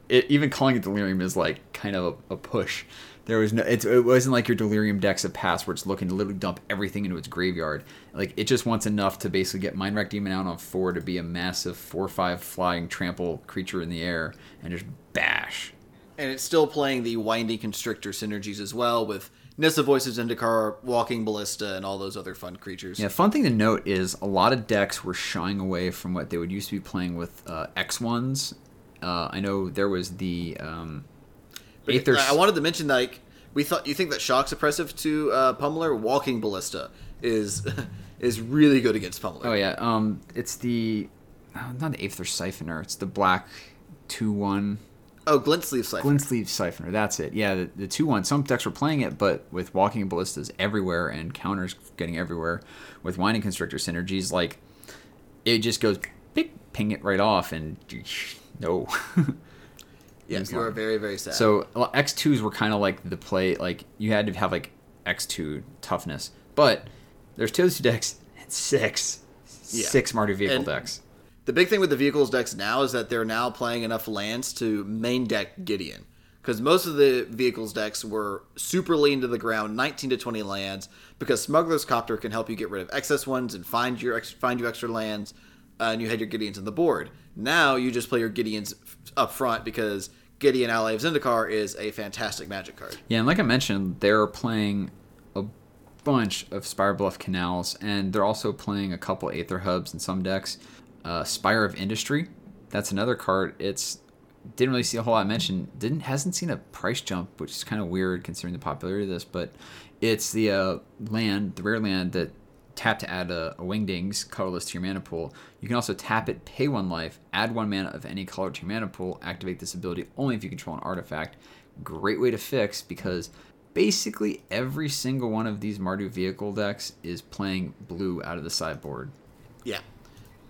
it, even calling it delirium is like kind of a, a push. There was no it, it wasn't like your delirium decks of past where it's looking to literally dump everything into its graveyard. Like it just wants enough to basically get Mindwrack Demon out on four to be a massive four or five flying trample creature in the air and just bash. And it's still playing the winding constrictor synergies as well with Nissa Voices Zendikar, Walking Ballista, and all those other fun creatures. Yeah, fun thing to note is a lot of decks were shying away from what they would used to be playing with uh, X ones. Uh, I know there was the um, Aether. I wanted to mention like we thought you think that Shock's oppressive to uh, Pummeler, Walking Ballista is is really good against Pummeler. Oh yeah, um, it's the uh, not the Aether Siphoner. It's the black two one Oh, Glint Sleeve Siphon. Glint Sleeve Siphoner. That's it. Yeah, the, the two one. Some decks were playing it, but with Walking Ballistas everywhere and counters getting everywhere, with Winding Constrictor synergies, like it just goes ping, ping it right off, and no. yeah, you are very very sad. So X twos were kind of like the play. Like you had to have like X two toughness, but there's two two decks and six, Yeah. six Mardu vehicle And- decks. The big thing with the vehicles decks now is that they're now playing enough lands to main deck Gideon. Because most of the vehicles decks were super lean to the ground, 19 to 20 lands, because Smuggler's Copter can help you get rid of excess ones and find your ex- find you extra lands, uh, and you had your Gideons on the board. Now you just play your Gideons up front because Gideon Ally of Zendikar is a fantastic magic card. Yeah, and like I mentioned, they're playing a bunch of Spirebluff Canals, and they're also playing a couple Aether Hubs in some decks. Uh, Spire of Industry, that's another card. It's didn't really see a whole lot mentioned. Didn't hasn't seen a price jump, which is kind of weird considering the popularity of this. But it's the uh, land, the rare land that tap to add a, a Wingdings colorless to your mana pool. You can also tap it, pay one life, add one mana of any color to your mana pool, activate this ability only if you control an artifact. Great way to fix because basically every single one of these Mardu vehicle decks is playing blue out of the sideboard. Yeah.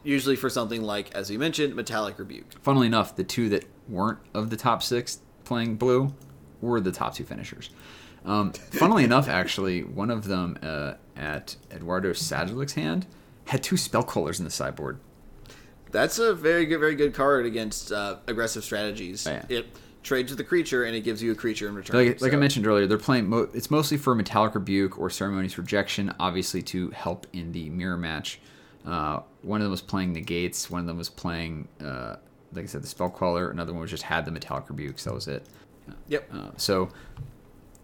Usually for something like, as we mentioned, Metallic Rebuke. Funnily enough, the two that weren't of the top six playing blue were the top two finishers. Um, funnily enough, actually, one of them uh, at Eduardo Sajgalik's hand had two Spell Quellers in the sideboard. That's a very good, very good card against uh, aggressive strategies. Oh, yeah. It trade to the creature, and it gives you a creature in return. Like, like I mentioned earlier, they're playing. Mo- it's mostly for Metallic Rebuke or Ceremonious Rejection, obviously to help in the mirror match. Uh, one of them was playing Negates. One of them was playing, uh, like I said, the Spell Queller. Another one was just had the Metallic Rebukes. That was it. Yep. Uh, so,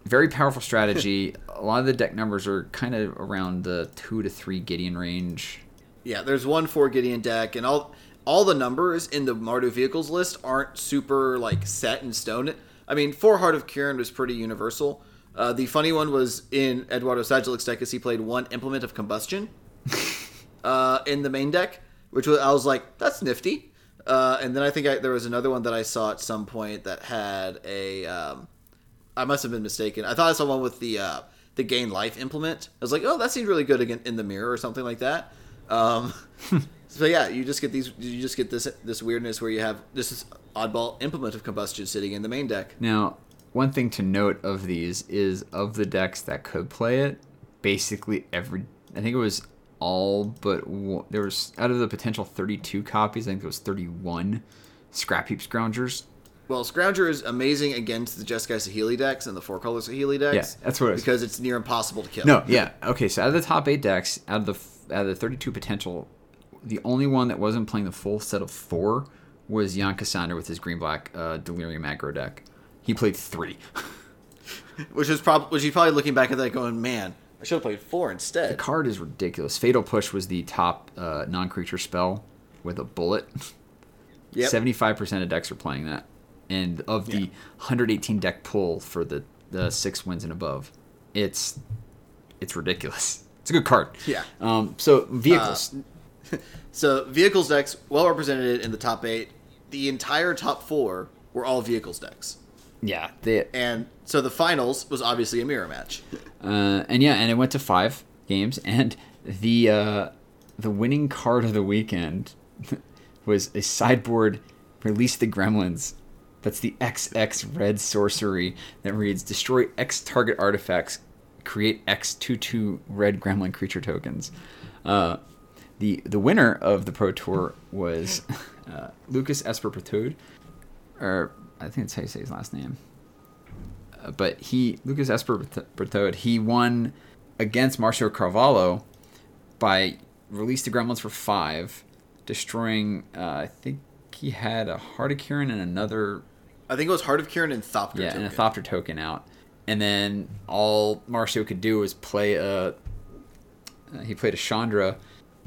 very powerful strategy. a lot of the deck numbers are kind of around the two to three Gideon range. Yeah, there's one four Gideon deck, and all all the numbers in the Mardu vehicles list aren't super like set in stone. I mean, four Heart of Kiran was pretty universal. Uh, the funny one was in Eduardo Sajgalik's deck, as he played one Implement of Combustion uh, in the main deck, which was I was like, that's nifty. Uh, and then I think I, there was another one that I saw at some point that had a. Um, I must have been mistaken. I thought I saw one with the uh, the gain life implement. I was like, oh, that seemed really good again in the mirror or something like that. Um, so yeah, you just get these. You just get this this weirdness where you have this is oddball implement of combustion sitting in the main deck. Now, one thing to note of these is of the decks that could play it, basically every. I think it was all but one, there was out of the potential 32 copies. I think there was 31 Scrap Heap Scroungers. Well, Scrounger is amazing against the Jeskai Saheeli decks and the four colors Saheeli decks. Yeah, that's what it is. because it's near impossible to kill. No, yeah, okay. So out of the top eight decks, out of the out of the 32 potential, the only one that wasn't playing the full set of four was Jan Ksandr with his green black uh, Delirium aggro deck. He played three. which is probably which he's probably looking back at that going, man, I should have played four instead. The card is ridiculous. Fatal Push was the top uh, non-creature spell with a bullet. Yep. Seventy-five percent of decks are playing that, and of the Yeah. 118 deck pull for the the six wins and above, it's it's ridiculous. It's a good card. Yeah. Um. So vehicles. So vehicles decks well represented in the top eight. The entire top four were all vehicles decks, yeah. They. and so the finals was obviously a mirror match. Uh. And yeah. And it went to five games, and the uh, the winning card of the weekend was a sideboard release the gremlins that's the xx red sorcery that reads destroy x target artifacts create x 2 2 red gremlin creature tokens uh, the the winner of the pro tour was uh, lucas Esper Berthoud or i think that's how you say his last name uh, but he lucas Esper Berthoud he won against marcio carvalho by release the gremlins for five, destroying. Uh, I think he had a Heart of Kiran and another, I think it was Heart of Kiran and Thopter. yeah, and a. Thopter token out. And then all Marcio could do was play a. Uh, he played a Chandra,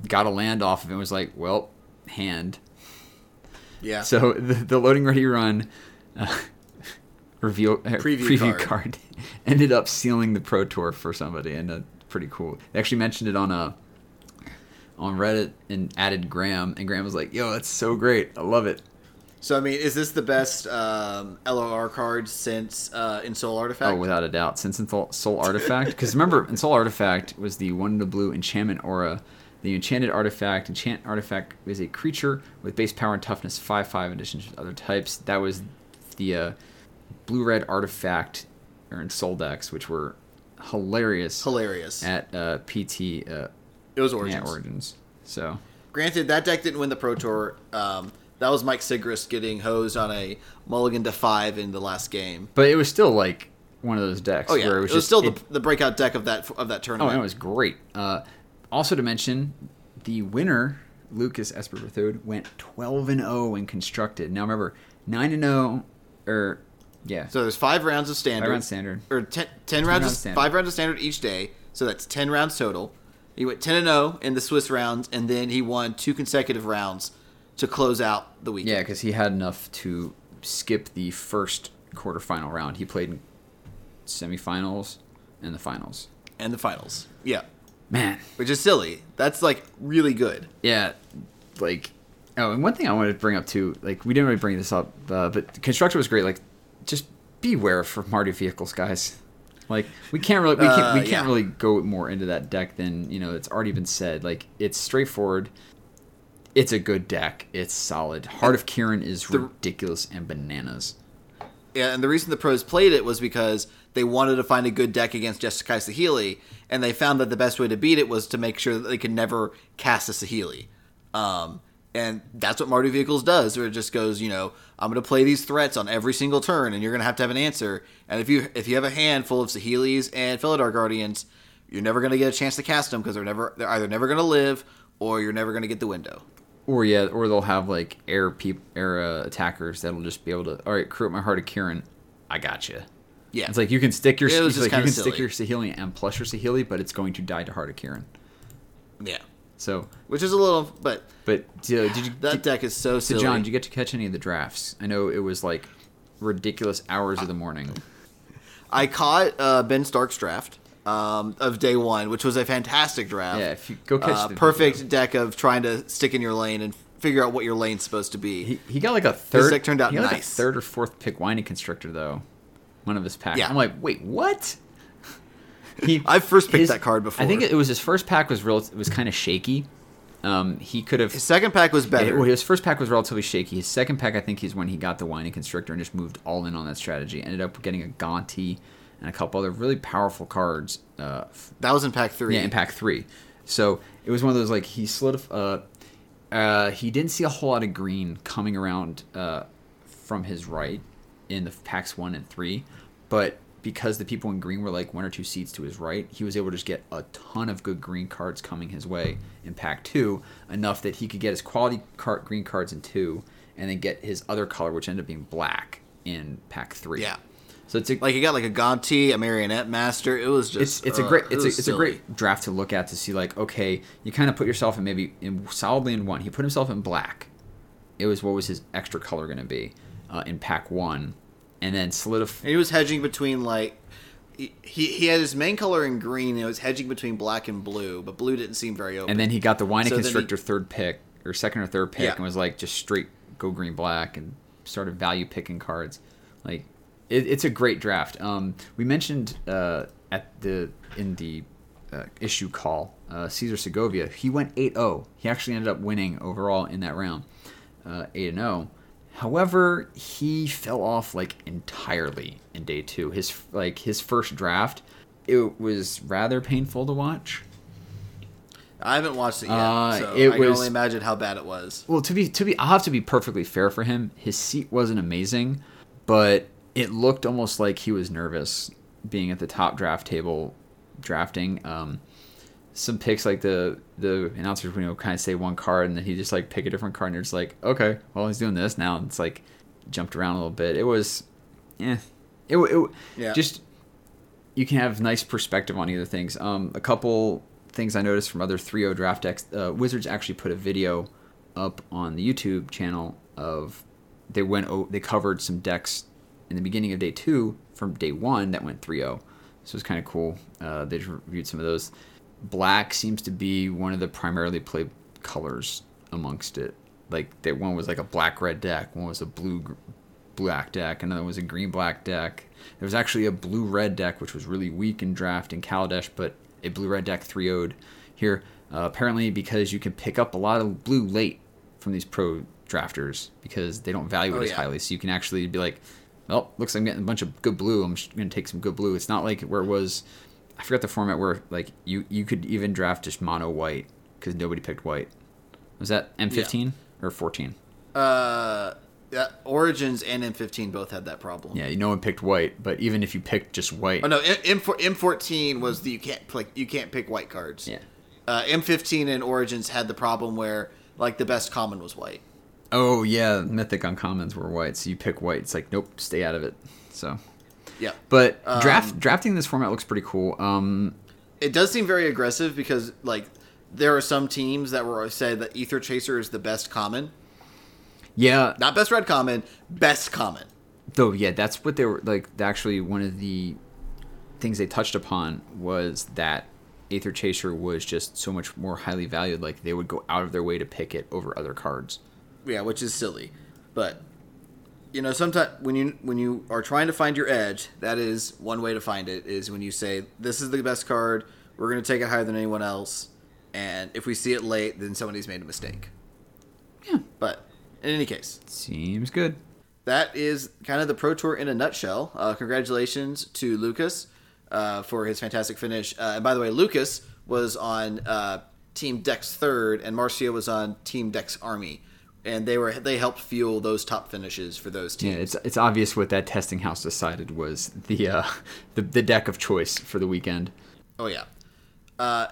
got a land off of it, and was like, well, hand. Yeah. So the, the loading ready run uh, reveal uh, Preview preview, card. card. ended up sealing the pro tour for somebody, and uh, pretty cool. They actually mentioned it on a on Reddit and added Graham, and Graham was like, "Yo, that's so great! I love it." So I mean, is this the best um, LOR card since uh, Ensoul Artifact? Oh, without a doubt. Since Ensoul- Artifact, because remember, Ensoul Artifact was the one in the blue enchantment aura. The enchanted artifact, enchant artifact is a creature with base power and toughness five five in addition to other types. That was the uh, blue red artifact or Ensoul decks, which were hilarious Hilarious. at uh, PT uh, it was Origins. Origins. So Granted, that deck didn't win the Pro Tour. Um, that was Mike Sigrist getting hosed on a mulligan to five in the last game. but it was still like one of those decks Oh yeah, where it it was, was, just, still it- the, the breakout deck of that of that Oh, tournament. and it was great. Uh, also to mention, the winner, Lucas Esper Berthoud, went 12 and 0 in constructed. Now remember, 9 and 0, or yeah, So there's five rounds of standard. five round standard. Or ten, 10 rounds, rounds of, standard. five rounds of standard each day. So that's 10 rounds total. He went 10 and 0 in the Swiss rounds, and then he won two consecutive rounds to close out the week. Yeah, because he had enough to skip the first quarterfinal round. He played in semifinals and the finals. And the finals. Yeah. Man, Which is silly. That's like really good. yeah, like oh, and one thing I wanted to bring up too, like we didn't really bring this up, uh, but construction was great. Like, just beware for Mardu vehicles, guys. Like we can't really we can't, Uh, we can't yeah. really go more into that deck than you know it's already been said. Like it's straightforward. It's a good deck. It's solid. Heart of Kiran is The- ridiculous and bananas. Yeah, and the reason the pros played it was because they wanted to find a good deck against Jeskai Saheeli, and they found that the best way to beat it was to make sure that they could never cast a Saheeli. Um, And that's what Mardu Vehicles does, where it just goes, you know, I'm going to play these threats on every single turn, and you're going to have to have an answer. And if you if you have a hand full of Saheeli's and Felidar Guardians, you're never going to get a chance to cast them because they're never they're either never going to live or you're never going to get the window. Or yeah, or they'll have like air peop- air uh, attackers that'll just be able to. All right, crew up my heart of Kiran. I got you. Yeah, It's like you can stick your It was just like you can stick your Saheeli and plus your Saheeli, but it's going to die to Heart of Kiran. yeah, So, which is a little, but but did you that did, deck is so so silly. John? Did you get to catch any of the drafts? I know it was like ridiculous hours of the morning. I caught uh, Ben Stark's draft um, of day one, which was a fantastic draft. Yeah, if you go catch uh, the perfect deck of trying to stick in your lane and figure out what your lane's supposed to be. He, he got like a third. His deck turned out got like nice. third or fourth pick Winding Constrictor though. One of his packs. Yeah. I'm like, wait, what? He, I've first picked his- that card before. I think it was his first pack was real. It was kind of shaky. Um, he could have. His second pack was better. well, his first pack was relatively shaky. His second pack, I think, is when he got the Winding Constrictor and just moved all in on that strategy. Ended up getting a Gonti and a couple other really powerful cards. Uh, that was in pack three. yeah, in pack three. So it was one of those like he slid. uh, uh, he didn't see a whole lot of green coming around uh, from his right in the packs one and three, but because the people in green were like one or two seats to his right, he was able to just get a ton of good green cards coming his way in pack two, enough that he could get his quality card green cards in two, and then get his other color, which ended up being black, in pack three. Yeah. So it's a, Like you got like a Gonti, a Marionette Master. It was just it's it's a uh, great it it's a, was it's a great draft to look at to see like okay you kind of put yourself in maybe in solidly in one he put himself in black it was what was his extra color going to be uh, in pack one and then solidify he was hedging between like he, he had his main color in green. And he was hedging between black and blue, but blue didn't seem very open. and then he got the Winding So then he- constrictor third pick or second or third pick Yeah. and was like just straight go green black and started value picking cards like it, it's a great draft um, we mentioned uh, at the in the uh, issue call uh, Cesar Segovia he went 8-0 he actually ended up winning overall in that round uh, 8-0 however he fell off like entirely in day two his like his first draft it was rather painful to watch I haven't watched it yet, Uh, so it I can only imagine how bad it was. Well, to be to be, I'll have to be perfectly fair for him. His seat wasn't amazing, but it looked almost like he was nervous being at the top draft table, drafting. Um, some picks like the the announcers, you know, kind of say one card and then he just like pick a different card and you're like, okay, well he's doing this now. And it's like jumped around a little bit. It was, yeah, it, it Yeah. just you can have nice perspective on either things. Um, a couple things I noticed from other 3.0 draft decks. Uh, Wizards actually put a video up on the YouTube channel of they went o- they covered some decks in the beginning of day two from day one that went 3.0. So it's kind of cool. Uh, they just reviewed some of those. Black seems to be one of the primarily played colors amongst it. Like that one was like a black red deck, one was a blue gr- black deck, another was a green black deck. There was actually a blue red deck which was really weak in draft in Kaladesh, but a blue red deck 3 0'd here. Uh, apparently, because you can pick up a lot of blue late from these pro drafters because they don't value it Oh, as yeah. highly. So you can actually be like, well, looks like I'm getting a bunch of good blue. I'm going to take some good blue. It's not like where it was. I forgot the format where like you you could even draft just mono white because nobody picked white. Was that M15 or 14? Uh, yeah, Origins and M15 both had that problem. Yeah, no one picked white, but even if you picked just white, Oh no, M M14 was the you can't like you can't pick white cards. yeah. Uh, M15 and Origins had the problem where like the best common was white. Oh yeah, mythic uncommons were white, so you pick white. It's like nope, stay out of it. So, Yeah. but Um, draft drafting this format looks pretty cool. Um, It does seem very aggressive because like there are some teams that were say that Aether Chaser is the best common, yeah, not best red common, best common. though yeah, that's what they were like. Actually, one of the things they touched upon was that Aether Chaser was just so much more highly valued. Like they would go out of their way to pick it over other cards. Yeah, which is silly, but you know sometimes when you when you are trying to find your edge, that is one way to find it is when you say this is the best card. We're going to take it higher than anyone else, and if we see it late, then somebody's made a mistake. Yeah. But in any case, Seems good. that is kind of the Pro Tour in a nutshell. Uh, congratulations to Lucas uh, for his fantastic finish. Uh, and by the way, Lucas was on uh, Team Dex third, and Marcio was on Team Dex Army, and they were they helped fuel those top finishes for those teams. Yeah, it's it's obvious what that testing house decided was the uh, the, the deck of choice for the weekend. Oh yeah, uh,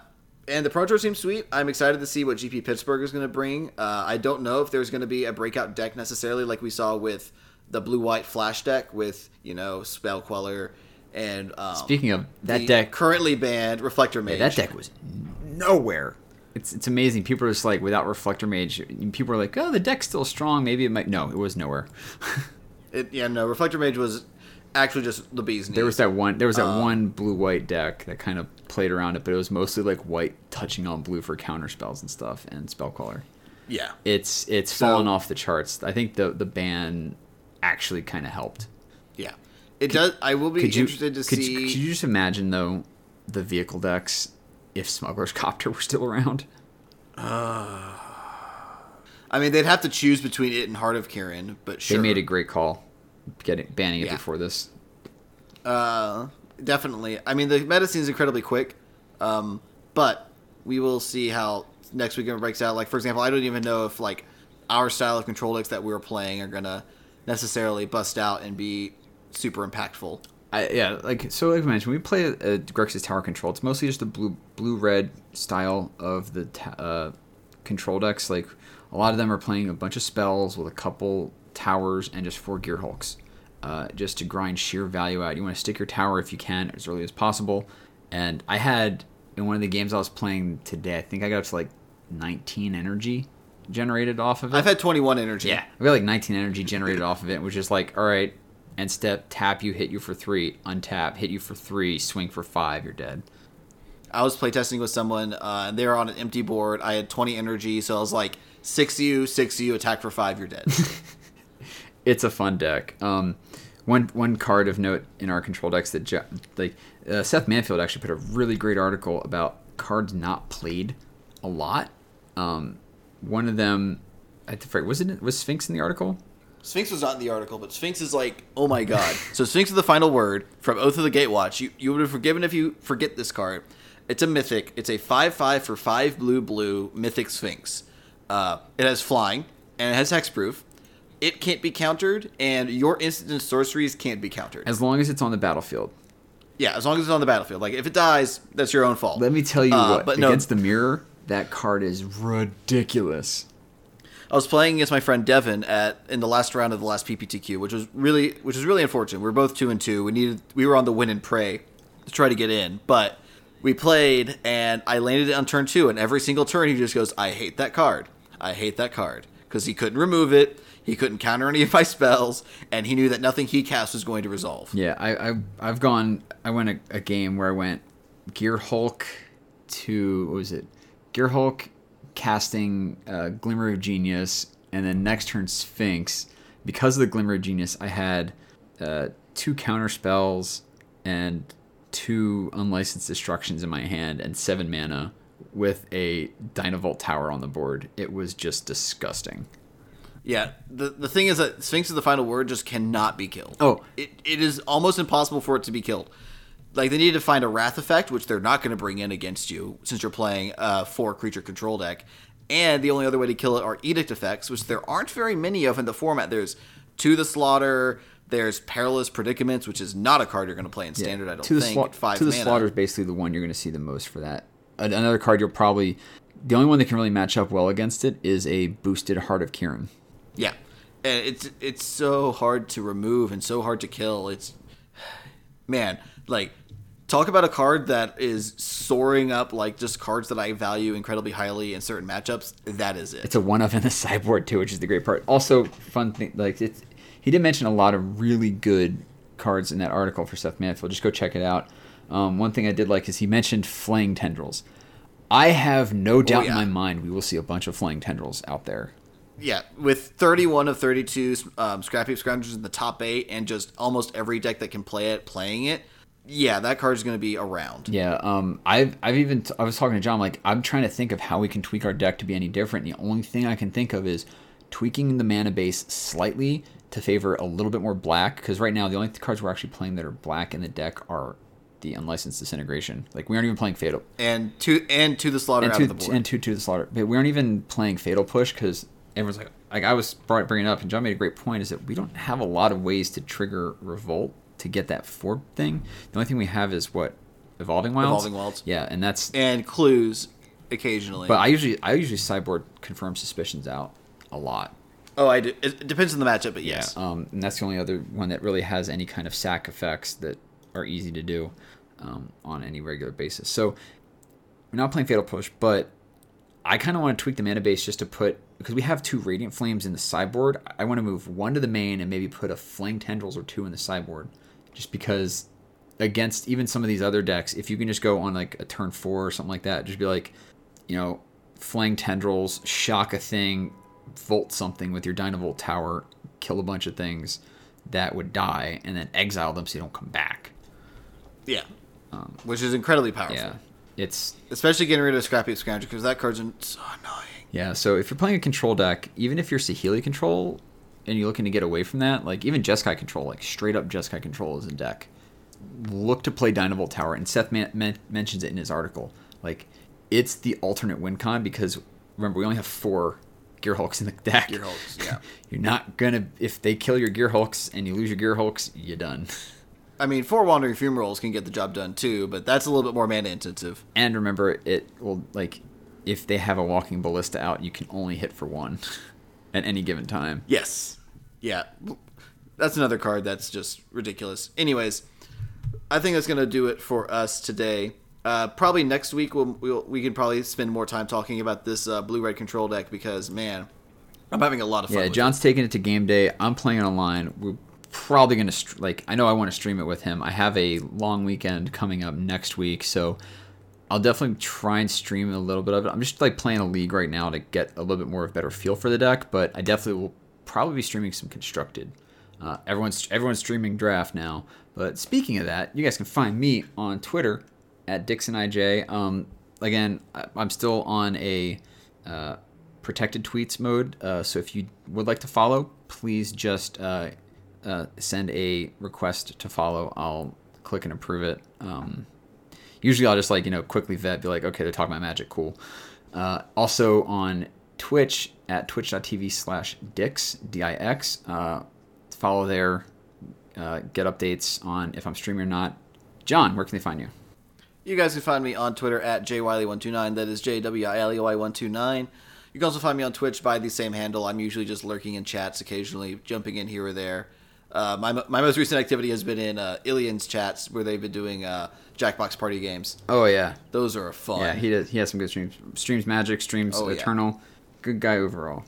and the Pro Tour seems sweet. I'm excited to see what GP Pittsburgh is going to bring. Uh, I don't know if there's going to be a breakout deck necessarily, like we saw with the blue white flash deck with you know Spell Queller and um, Speaking of that deck, currently banned Reflector Mage. that deck was nowhere. It's it's amazing. People are just like without Reflector Mage. People are like, oh, the deck's still strong. Maybe it might. No, it was nowhere. It, yeah, no, Reflector Mage was actually just the bee's knees. There was that one. There was that Um, one blue white deck that kind of played around it, but it was mostly like white touching on blue for counter spells and stuff and Spell Queller. yeah. It's it's So- fallen off the charts. I think the the ban actually kind of helped. Yeah, it does. I will be Could you interested to could, see. you, could you just imagine though the vehicle decks if Smuggler's Copter were still around? I mean, they'd have to choose between it and Heart of Kiran, but sure. They made a great call, getting banning it Yeah. before this. Uh, definitely. I mean, the medicine is incredibly quick, um, but we will see how next weekend breaks out. Like, for example, I don't even know if like our style of control decks that we were playing are gonna necessarily bust out and be super impactful. I, yeah, like so, like I mentioned, we play a, a Grixis Tower Control. It's mostly just a blue blue red style of the ta- uh, control decks. Like a lot of them are playing a bunch of spells with a couple towers and just four gear hulks, uh, just to grind sheer value out. You want to stick your tower if you can as early as possible. And I had in one of the games I was playing today, I think I got up to like 19 energy generated off of it. I've had 21 energy. Yeah, we got like 19 energy generated off of it, which is like, all right, end step, tap you, hit you for three, untap, hit you for three, swing for five, you're dead. I was playtesting with someone, uh, and they were on an empty board. I had 20 energy, so I was like, six you, six you, attack for five, you're dead. It's a fun deck. Um, one one card of note in our control decks that like uh, Seth Manfield actually put a really great article about cards not played a lot. Um, one of them, I forget, was it was Sphinx in the article? Sphinx was not in the article, but Sphinx is like, oh my god. so Sphinx is the final word from Oath of the Gatewatch. You you would have forgiven if you forget this card. It's a mythic. It's a five five for five blue blue mythic Sphinx. Uh, it has flying and it has hexproof. It can't be countered, and your instant and sorceries can't be countered. As long as it's on the battlefield. Yeah, as long as it's on the battlefield. Like if it dies, that's your own fault. Let me tell you Uh, what, but no. against the mirror, that card is ridiculous. I was playing against my friend Devin at in the last round of the last PPTQ, which was really which was really unfortunate. We were both two and two. We needed we were on the win and pray to try to get in, but we played and I landed it on turn two, and every single turn he just goes, "I hate that card. I hate that card," because he couldn't remove it. He couldn't counter any of my spells, and he knew that nothing he cast was going to resolve. Yeah, I, I I've gone. I went a, a game where I went Gear Hulk to what was it? Gear Hulk casting uh, Glimmer of Genius, and then next turn Sphinx. Because of the Glimmer of Genius, I had uh, two counter spells and two unlicensed destructions in my hand and seven mana with a Dynavolt tower on the board. It was just disgusting. Yeah, the the thing is that Sphinx is the final word just cannot be killed. Oh. it, it is almost impossible for it to be killed. Like they need to find a wrath effect, which they're not going to bring in against you since you're playing a four creature control deck. And the only other way to kill it are edict effects, which there aren't very many of in the format. There's to the slaughter. There's perilous predicaments, which is not a card you're going to play in standard. I don't to the think. sla- five to the mana. slaughter is basically the one you're going to see the most for that. Another card you'll probably the only one that can really match up well against it is a boosted Heart of Kiran. Yeah, and it's it's so hard to remove and so hard to kill. It's man, like talk about a card that is soaring up like just cards that I value incredibly highly in certain matchups. That is it. It's a one of in the sideboard too, which is the great part. Also, fun thing like it's he did mention a lot of really good cards in that article for Seth Manfield. Just go check it out. Um, one thing I did like is he mentioned flaying tendrils. I have no doubt Oh, yeah. in my mind we will see a bunch of flaying tendrils out there. yeah, with 31 of 32 um, Scrap Heap Scroungers in the top eight, and just almost every deck that can play it playing it. Yeah, that card's going to be around. Yeah, um, I've I've even I was talking to John like I'm trying to think of how we can tweak our deck to be any different. The only thing I can think of is tweaking the mana base slightly to favor a little bit more black because right now the only cards we're actually playing that are black in the deck are the unlicensed disintegration. Like we aren't even playing fatal and to and to the slaughter and of the board. and two to the slaughter. But we aren't even playing fatal push because everyone's like, like I was brought, bringing up, and John made a great point. Is that we don't have a lot of ways to trigger revolt to get that four thing. The only thing we have is what evolving wilds. Evolving Wilds. Yeah, and that's. and clues occasionally. But I usually I usually sideboard confirm suspicions out a lot. oh, I do. It depends on the matchup, but yes. Um, and that's the only other one that really has any kind of sack effects that are easy to do um, on any regular basis. So we're not playing Fatal Push, but I kind of want to tweak the mana base just to put because we have two Radiant Flames in the sideboard. I want to move one to the main and maybe put a Flame Tendrils or two in the sideboard, just because against even some of these other decks, if you can just go on like a turn four or something like that, just be like, you know, Flang Tendrils, shock a thing, volt something with your Dynavolt Tower, kill a bunch of things that would die, and then exile them so you don't come back. Yeah. Which is incredibly powerful. Um, Yeah, it's Especially getting rid of Scrappy Scavenger because that card's so annoying. yeah. So if you're playing a control deck, even if you're Saheeli control and you're looking to get away from that, like even Jeskai control, like straight up Jeskai control is a deck. Look to play Dynavolt Tower, and Seth man- men- mentions it in his article. Like it's the alternate win con because remember we only have four Gear Hulks in the deck. Gear Hulks, yeah. you're not gonna if they kill your Gear Hulks and you lose your Gear Hulks, you're done. I mean, four Wandering Fumaroles can get the job done too, but that's a little bit more mana intensive. And remember, it will like if they have a walking ballista out, you can only hit for one at any given time. Yes. Yeah. That's another card that's just ridiculous. Anyways, I think that's going to do it for us today. Uh, probably next week we'll, we'll we can probably spend more time talking about this uh, blue red control deck because man, I'm having a lot of fun. Yeah, John's taking it to game day. I'm playing online. We're probably gonna like. I know I want to stream it with him. I have a long weekend coming up next week, so I'll definitely try and stream a little bit of it. I'm just like playing a league right now to get a little bit more of a better feel for the deck, but I definitely will probably be streaming some constructed. Uh, everyone's everyone's streaming draft now. But speaking of that, you guys can find me on Twitter at DixonIJ. Um, again, I- I'm still on a uh, protected tweets mode. Uh, so if you would like to follow, please just uh, uh, send a request to follow. I'll click and approve it. Um, usually I'll just like you know quickly vet, be like, okay, they're talking about magic, cool. Uh, also on Twitch at twitch.tv slash dix d i x. Uh, follow there, uh, get updates on if I'm streaming or not. John, where can they find you? You guys can find me on Twitter at jwiley129. That is J W I L E Y 129. You can also find me on Twitch by the same handle. I'm usually just lurking in chats occasionally, jumping in here or there. Uh, my, my most recent activity has been in uh, Ilian's chats where they've been doing uh, Jackbox party games. Oh yeah, Those are fun. yeah. He does. He has some good streams. Streams Magic. Streams Oh, yeah. Eternal. Good guy overall.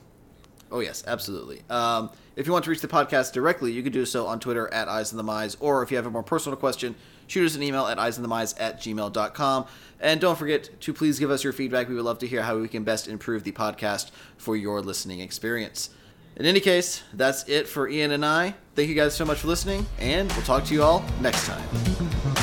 Oh yes, absolutely. Um, if you want to reach the podcast directly, you can do so on Twitter at Eyes in the Mize, or if you have a more personal question, shoot us an email at eyesinthemize at gmail.com. And don't forget to please give us your feedback. We would love to hear how we can best improve the podcast for your listening experience. In any case, that's it for Ian and I. Thank you guys so much for listening, and we'll talk to you all next time.